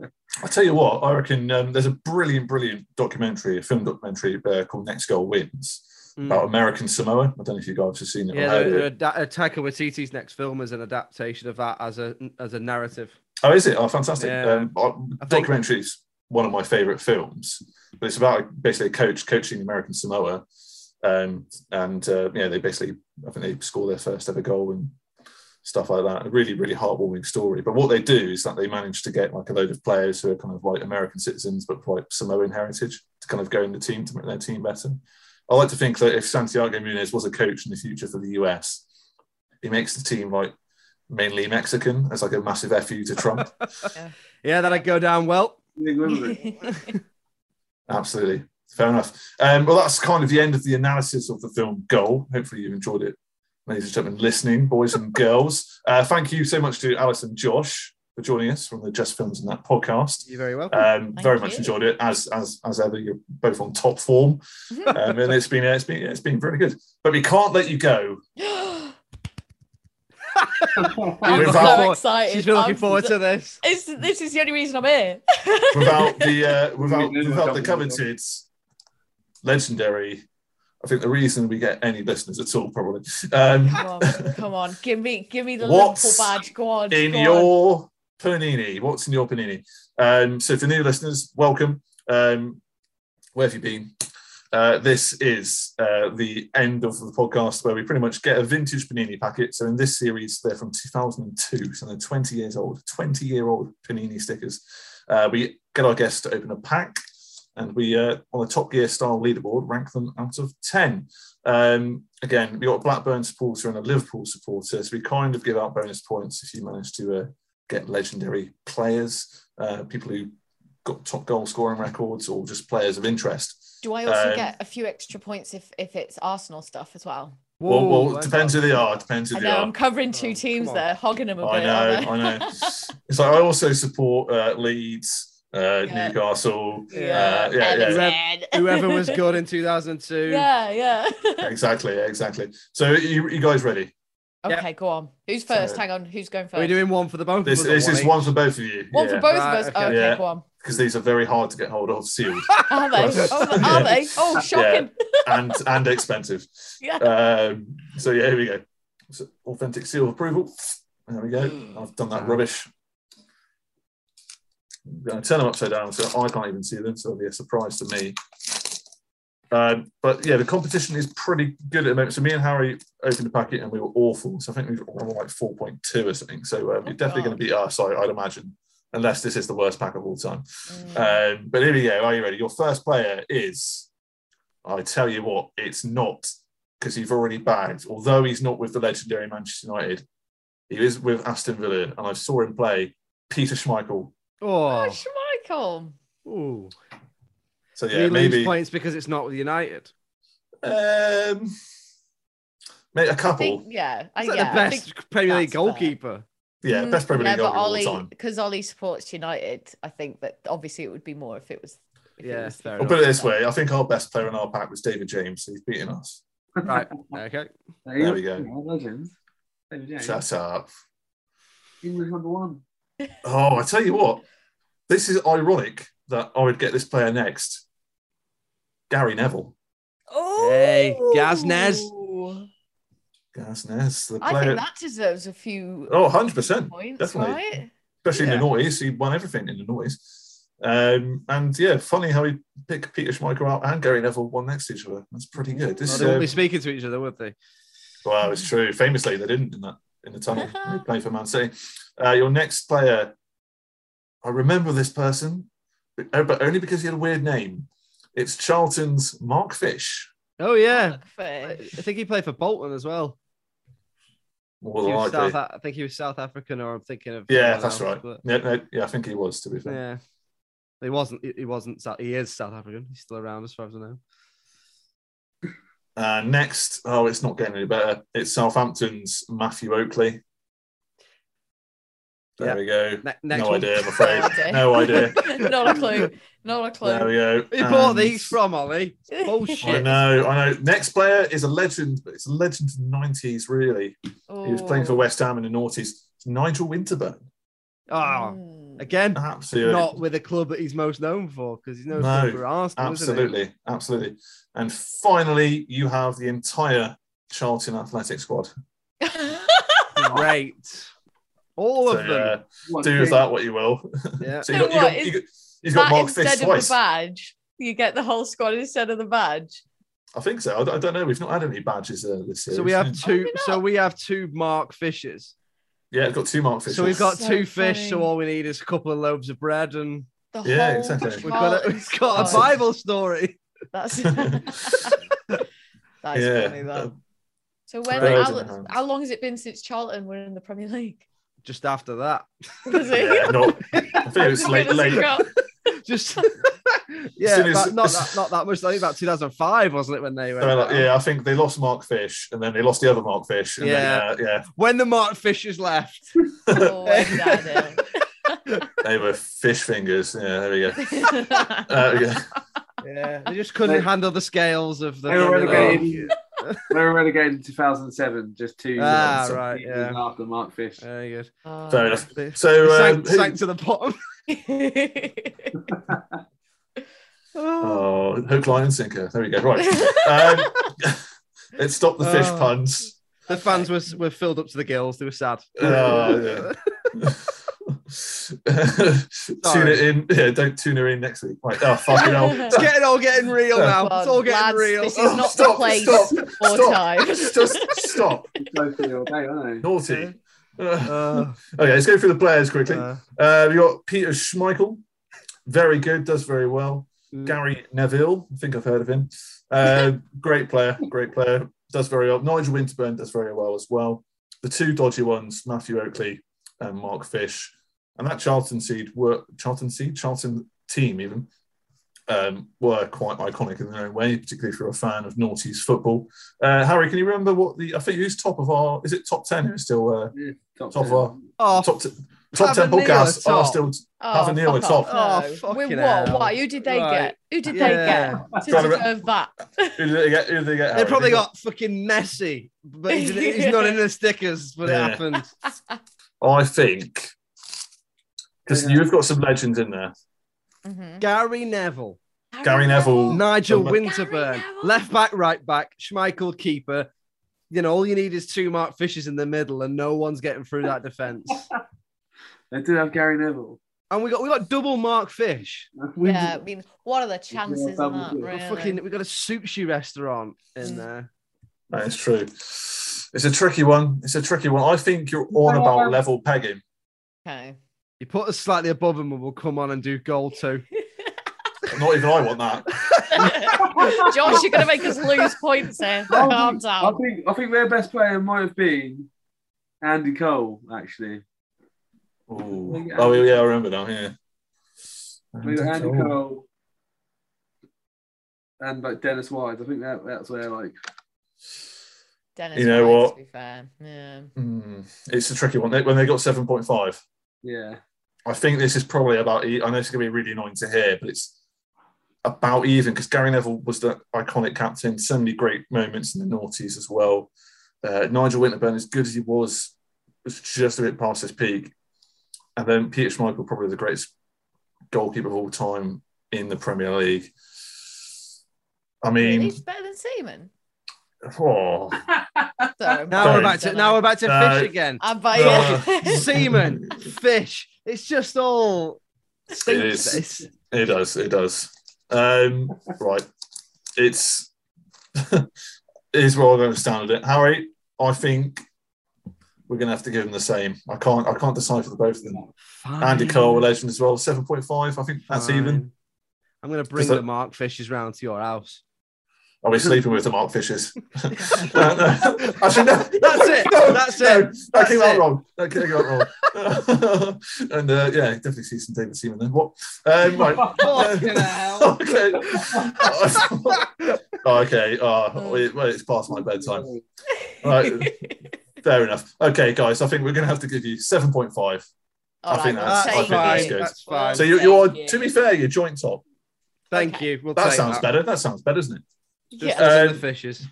S3: I tell you what, I reckon um, there's a brilliant, brilliant documentary, a film documentary uh, called Next Goal Wins
S5: Mm.
S3: about American Samoa. I don't know if you guys have seen it.
S5: Yeah, the,
S3: it.
S5: the, uh, Taika Waititi's next film is an adaptation of that as a as a narrative.
S3: Oh, is it? Oh, fantastic.
S5: Yeah.
S3: Um, I-
S5: I think-
S3: documentary is one of my favourite films, but it's about basically a coach coaching American Samoa. Um, and uh, yeah, they basically, I think they score their first ever goal and stuff like that. A really, really heartwarming story. But what they do is that they manage to get like a load of players who are kind of like American citizens, but like Samoan heritage to kind of go in the team to make their team better. I like to think that if Santiago Munez was a coach in the future for the US, he makes the team like mainly Mexican as like a massive fu to Trump.
S5: Yeah, that'd go down well.
S3: Absolutely. Fair enough. Um, well, that's kind of the end of the analysis of the film Goal. Hopefully, you've enjoyed it, ladies and gentlemen, listening, boys and girls. Uh, thank you so much to Alice and Josh for joining us from the Just Films and That podcast.
S5: You're very welcome.
S3: Um, very
S4: Thank
S3: much enjoyed it as as as ever. You're both on top form, um, and it's been it's been it's been very good. But we can't let you go
S4: I'm
S3: Without-
S4: so excited.
S5: She's been looking
S4: I'm
S5: forward to this.
S4: It's, this is the only reason I'm here.
S3: without the uh, without without the
S6: definitely.
S3: coveted legendary. I think the reason we get any listeners at all probably um,
S4: come on, come on, give me, give me the
S3: What's
S4: Liverpool badge. Go on,
S3: in
S4: go on.
S3: Panini. What's in your panini? Um, so for new listeners, welcome. Um, where have you been? Uh, this is uh, the end of the podcast where we pretty much get a vintage Panini packet. So in this series, they're from 2002, so they're 20 years old, 20 year old Panini stickers. Uh, we get our guests to open a pack, and we uh, on a Top Gear style leaderboard rank them out of 10. Um, again, we got a Blackburn supporter and a Liverpool supporter, so we kind of give out bonus points if you manage to uh, get legendary players, uh, people who got top goal scoring records, or just players of interest.
S4: Do I also
S3: Um,
S4: get a few extra points if if it's Arsenal stuff as well?
S3: Well, well,
S5: Whoa,
S3: it depends who they are. Depends who
S4: I
S3: they
S4: know
S3: are.
S4: I'm covering two
S5: Oh,
S4: teams
S5: come
S4: there, hogging them a
S3: I
S4: bit.
S3: know,
S4: aren't
S3: I know. It's like I also support uh, Leeds, uh,
S4: Yeah.
S3: Newcastle.
S4: yeah,
S3: Uh, yeah, yeah.
S4: Everton.
S5: Whoever was good in 2002.
S4: yeah, yeah.
S3: Exactly, exactly. So you, you guys ready?
S4: Okay, go on. Who's first?
S3: So-
S4: Hang on. Who's going
S5: Are we
S4: first?
S5: doing one for the both
S3: This
S5: of us?
S3: this is
S5: each?
S3: one for both of you.
S4: One
S3: yeah,
S4: for both
S5: Right,
S4: of us.
S5: okay.
S4: Oh, okay,
S3: Yeah.
S4: go on.
S3: because these are very hard to get hold of, sealed,
S4: Are they?
S3: Right.
S4: Oh, are they? Oh, shocking.
S3: and and expensive.
S4: Yeah.
S3: Um, so yeah, here we go. So, authentic seal of approval. There we go. I've done that rubbish. I'm going to turn them upside down so I can't even see them, so it'll be a surprise to me. Um, but yeah, the competition is pretty good at the moment. So me and Harry opened the packet and we were awful. So I think we were on like 4.2 or something. So uh, you're definitely going to beat us, I, I'd imagine, unless this is the worst pack of all time.
S4: Mm.
S3: Um, but here we go. Are you ready? Your first player is, I tell you what, it's not because you've already bagged, although he's not with the legendary Manchester United, he is with Aston Villa, and I saw him play Peter Schmeichel.
S5: Oh,
S4: Oh, Schmeichel.
S5: Ooh.
S3: So yeah,
S5: he lose
S3: maybe
S5: points because it's not with United.
S3: um, maybe a
S4: I
S3: couple.
S4: think, yeah. I,
S5: He's like
S4: yeah,
S5: the
S4: I
S5: best
S4: think
S5: Premier League
S4: that's fair.
S5: goalkeeper.
S3: yeah, best Premier League
S4: but
S3: goalkeeper of
S4: Ollie,
S3: all time.
S4: because Ollie supports United, I think that obviously it would be more if it was. If
S5: Yeah,
S4: it was
S5: fair
S3: I'll put it this way: I think our best player in our pack was David James. He's beating us.
S5: Right. Okay.
S3: There we go.
S6: Legend. David James.
S3: Shut up.
S6: English number one.
S3: Oh, I tell you what, this is ironic that I would get this player next. Gary Neville.
S4: Oh,
S5: Hey, Gaznez.
S3: Gaz Nez, the
S4: I
S3: player.
S4: think that deserves a few
S3: Oh, 100%. Definitely.
S4: right?
S3: Especially
S5: Yeah.
S3: in the noise. He won everything in the noise. Um, and yeah, funny how he picked Peter Schmeichel out and Gary Neville one next to each other. That's pretty good.
S5: Well, they won't
S3: uh,
S5: be speaking to each other, would they?
S3: Well, it's true. Famously, they didn't in that in the tunnel. they played for Man City. Uh, your next player, I remember this person, but only because he had a weird name. It's Charlton's Mark Fish.
S5: Oh yeah. I
S4: Fair.
S5: I think he played for Bolton as well.
S3: More
S5: He
S3: than
S5: was
S3: likely.
S5: South, I think he was South African, or I'm thinking of.
S3: Yeah,
S5: someone
S3: that's
S5: else,
S3: right.
S5: but-
S3: Yeah, no, yeah, I think he was. To be fair.
S5: Yeah. He wasn't. He he wasn't. South, he is South African. He's still around, as far as I know.
S3: Uh, next, oh, it's not getting any better. It's Southampton's Matthew Oakley. There
S5: Yeah.
S3: we go.
S5: Ne-
S3: no
S5: one.
S3: idea, I'm afraid. no idea.
S4: Not a clue. Not a clue.
S3: There we go.
S5: Who bought
S3: And-
S5: these from, Ollie?
S3: I know, I know. Next player is a legend, but it's a legend of the 90s, really. He was playing for
S4: Oh.
S3: West Ham in the noughties. It's Nigel Winterburn.
S5: Oh, again,
S3: Absolutely.
S5: not with the club that he's most known for, because he's known
S3: No,
S5: for Arsenal, isn't he?
S3: Absolutely. Absolutely. And finally, you have the entire Charlton Athletic squad.
S5: Great. All
S3: So,
S5: of them.
S3: uh,
S6: What
S3: do with that what you will.
S5: Yeah.
S3: so you
S4: So
S3: got, you got,
S4: is
S3: you got, you've got
S4: that
S3: Mark Fish
S4: instead of
S3: twice.
S4: the badge, you get the whole squad instead of the badge.
S3: I think so. I don't, I don't know. We've not had any badges uh, this year.
S5: So we have two.
S4: we're
S5: So we have two Mark Fishes.
S3: Yeah, we've got two Mark Fishes.
S5: So we've got
S4: So
S5: two fish. So all we need is a couple of loaves of bread, and
S4: The
S3: Yeah,
S4: whole
S3: exactly.
S5: we've got a, we've got a. Bible story.
S4: That's that's
S3: Yeah.
S4: funny though. So when
S3: Birds
S4: how,
S3: in the hand.
S4: how long has it been since Charlton were in the Premier League?
S5: Just after that,
S4: Was it?
S3: Yeah, not, I think it was late, late,
S5: just Yeah,
S3: as-
S5: about- not, that, not that much. I think about 2005, wasn't it, when they went?
S3: So, like, yeah, I think they lost Mark Fish, and then they lost the other Mark Fish. And
S5: Yeah.
S3: then, uh, yeah,
S5: When the Mark Fishers left.
S4: Oh, when did I
S3: they were fish fingers. Yeah, there we go. Uh, yeah.
S5: Yeah, they just couldn't
S6: They-
S5: handle the scales of the.
S6: They were
S5: Premier
S6: relegated.
S5: League.
S6: they were relegated in 2007, just two
S5: Ah,
S6: years
S5: right, yeah.
S6: after Mark Fish.
S5: Very good.
S4: Oh.
S3: Fair enough. So,
S5: they
S3: um,
S5: sank,
S3: who-
S5: sank to the bottom.
S3: Oh, hook, line, and sinker. There we go. Right. Um, let's stop the fish
S5: Oh.
S3: puns.
S5: The fans were, were filled up to the gills. They were sad.
S3: Oh, yeah. tune it in. Yeah, don't tune her in next week. Right. Oh, fucking hell.
S5: It's getting all getting real now. It's
S4: on,
S5: all getting
S4: lads,
S5: real.
S4: This is not
S3: Stop,
S4: the place
S3: stop,
S4: or
S3: stop.
S4: time.
S3: Just stop.
S6: Go for all day, aren't they?
S3: Naughty. Uh,
S5: Uh,
S3: okay, let's go through the players quickly.
S5: uh,
S3: Uh, we got Peter Schmeichel, very good, does very well.
S5: Mm.
S3: Gary Neville, I think I've heard of him. Uh, great player, great player, does very well. Nigel Winterburn does very well as well. The two dodgy ones, Matthew Oakley and Mark Fish, and that Charlton seed were Charlton seed, Charlton team even. Um, were quite iconic in their own way, particularly if you're a fan of Naughty's football. Uh, Harry, can you remember what the? I think who's top of our? Is it top ten? Who's still uh,
S6: Yeah, top,
S3: top of our
S5: oh,
S3: top, t- top 10
S5: a
S3: podcasts
S5: at
S3: are still
S4: Oh,
S3: Have a Neil
S4: fuck
S3: at top.
S4: off,
S5: Oh,
S4: With what?
S5: hell.
S4: Why? Who did they
S5: Right.
S4: get? Who did
S5: Yeah.
S4: they get to
S3: Trying to re-
S4: deserve that?
S3: who did they get? Who did they get?
S5: they probably
S3: They
S5: got fucking Messi, but he's, he's not in the stickers. But
S3: Yeah.
S5: it happened.
S3: I think because
S6: Yeah.
S3: you've got some legends in there.
S4: Mhm.
S5: Gary Neville,
S3: Gary Neville,
S5: Nigel
S3: Gary
S5: Winterburn,
S4: Neville.
S5: left back, right back, Schmeichel keeper. You know, all you need is two Mark Fishes in the middle, and no one's getting through that defense.
S6: They did have Gary Neville.
S5: and we got we got double Mark Fish.
S4: Yeah, I mean, what are the chances in that?
S6: dip.
S5: We
S4: Really?
S5: got fucking we got a sushi restaurant in
S4: Mm.
S5: there.
S3: That is true. It's a tricky one. It's a tricky one. I think you're on about level pegging.
S4: Okay.
S5: You put us slightly above him, and we'll come on and do goal two.
S3: Not even I want that.
S4: Josh, you're going to make us lose points here.
S6: I
S4: Calm
S6: think, I think I think their best player might have been Andy Cole, actually.
S3: Ooh. Oh yeah, I remember now. Yeah.
S6: We got Andy
S3: Ooh.
S6: Cole and like Dennis Wise. I think that that's where like
S4: Dennis
S3: You know
S4: Wise,
S3: what?
S4: To be fair. Yeah.
S3: Mm, it's a tricky one. They- When they got seven point five,
S6: yeah.
S3: I think this is probably about. I know it's going to be really annoying to hear, but it's about even because Gary Neville was the iconic captain. So many great moments in the noughties as well. Uh, Nigel Winterburn, as good as he was, was just a bit past his peak. And then Peter Schmeichel, probably the greatest goalkeeper of all time in the Premier League. I mean,
S4: He's better than Seaman.
S3: oh,
S4: Sorry,
S5: Now
S3: Don't.
S5: we're about to now we're about to
S3: Uh,
S5: fish again.
S4: I'm by
S3: Uh,
S5: Seaman, fish. It's just all
S3: it
S5: It's-
S3: It does. It does. Um, right. It's it is where I'm going to stand with it. Harry, I think we're going to have to give them the same. I can't. I can't decide for the both of them. Andy
S5: Fine.
S3: Cole, a legend as well. Seven point five. I think that's
S5: Fine.
S3: even.
S5: I'm gonna bring
S3: that-
S5: the Mark Fishes round to your house.
S3: Are we sleeping with the Mark Fishes? no, no. Actually, no.
S5: That's it.
S3: No,
S5: That's
S3: no,
S5: it.
S3: That
S5: That's
S3: came out wrong. That came out wrong. and uh, yeah, definitely see some David Seaman then. What? Um, right.
S5: Fucking hell.
S3: okay. Oh, okay. Oh, wait, well, it's past my bedtime. Right. Fair enough. Okay, guys. I think we're going to have to give you seven point five.
S4: All
S3: I think
S4: right,
S3: that's- I
S4: take
S3: think that's good.
S5: That's fine.
S3: So you, you are, to be fair, you're joint top.
S5: Thank
S4: Okay.
S5: you. We'll
S3: That sounds
S5: that.
S3: better. That sounds better, doesn't it?
S5: Just
S4: Yeah.
S5: us
S3: Um,
S5: the fishes.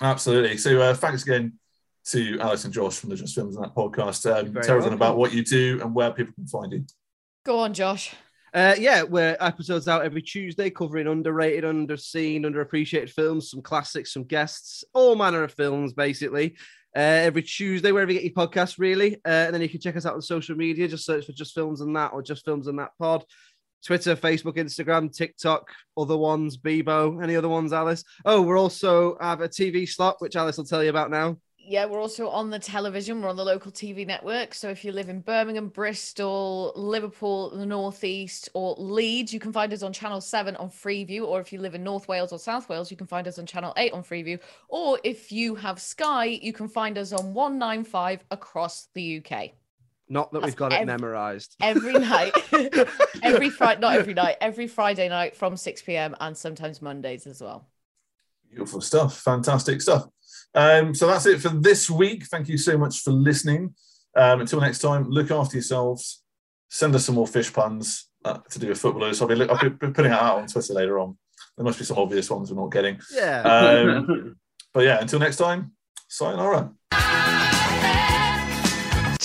S3: Absolutely. So uh, thanks again to Alex and Josh from the Just Films and That podcast. Um,
S5: very
S3: tell everyone
S5: welcome.
S3: about what you do and where people can find you.
S4: Go on, Josh.
S5: Uh, yeah, we're episodes out every Tuesday covering underrated, underseen, underappreciated films, some classics, some guests, all manner of films, basically. Uh, every Tuesday, wherever you get your podcast, really. Uh, and then you can check us out on social media. Just search for Just Films and That or Just Films and That Pod. Twitter, Facebook, Instagram, TikTok, other ones, Bebo, any other ones, Alice? Oh, we're also have a TV slot, which Alice will tell you about now.
S4: Yeah, we're also on the television. We're on the local TV network. So if you live in Birmingham, Bristol, Liverpool, the Northeast, or Leeds, you can find us on Channel 7 on Freeview. Or if you live in North Wales or South Wales, you can find us on Channel 8 on Freeview. Or if you have Sky, you can find us on 195 across the UK.
S5: Not that we've got it memorized.
S4: Every night, every Friday, not every night, every Friday night from 6 p.m. and sometimes Mondays as well.
S3: Beautiful stuff. Fantastic stuff. Um, so that's it for this week. Thank you so much for listening. Um, until next time, look after yourselves. Send us some more fish puns uh, to do with footballers. I'll be, I'll be putting it out on Twitter later on. There must be some obvious ones we're not getting.
S5: Yeah.
S3: Um, but yeah, until next time, sayonara.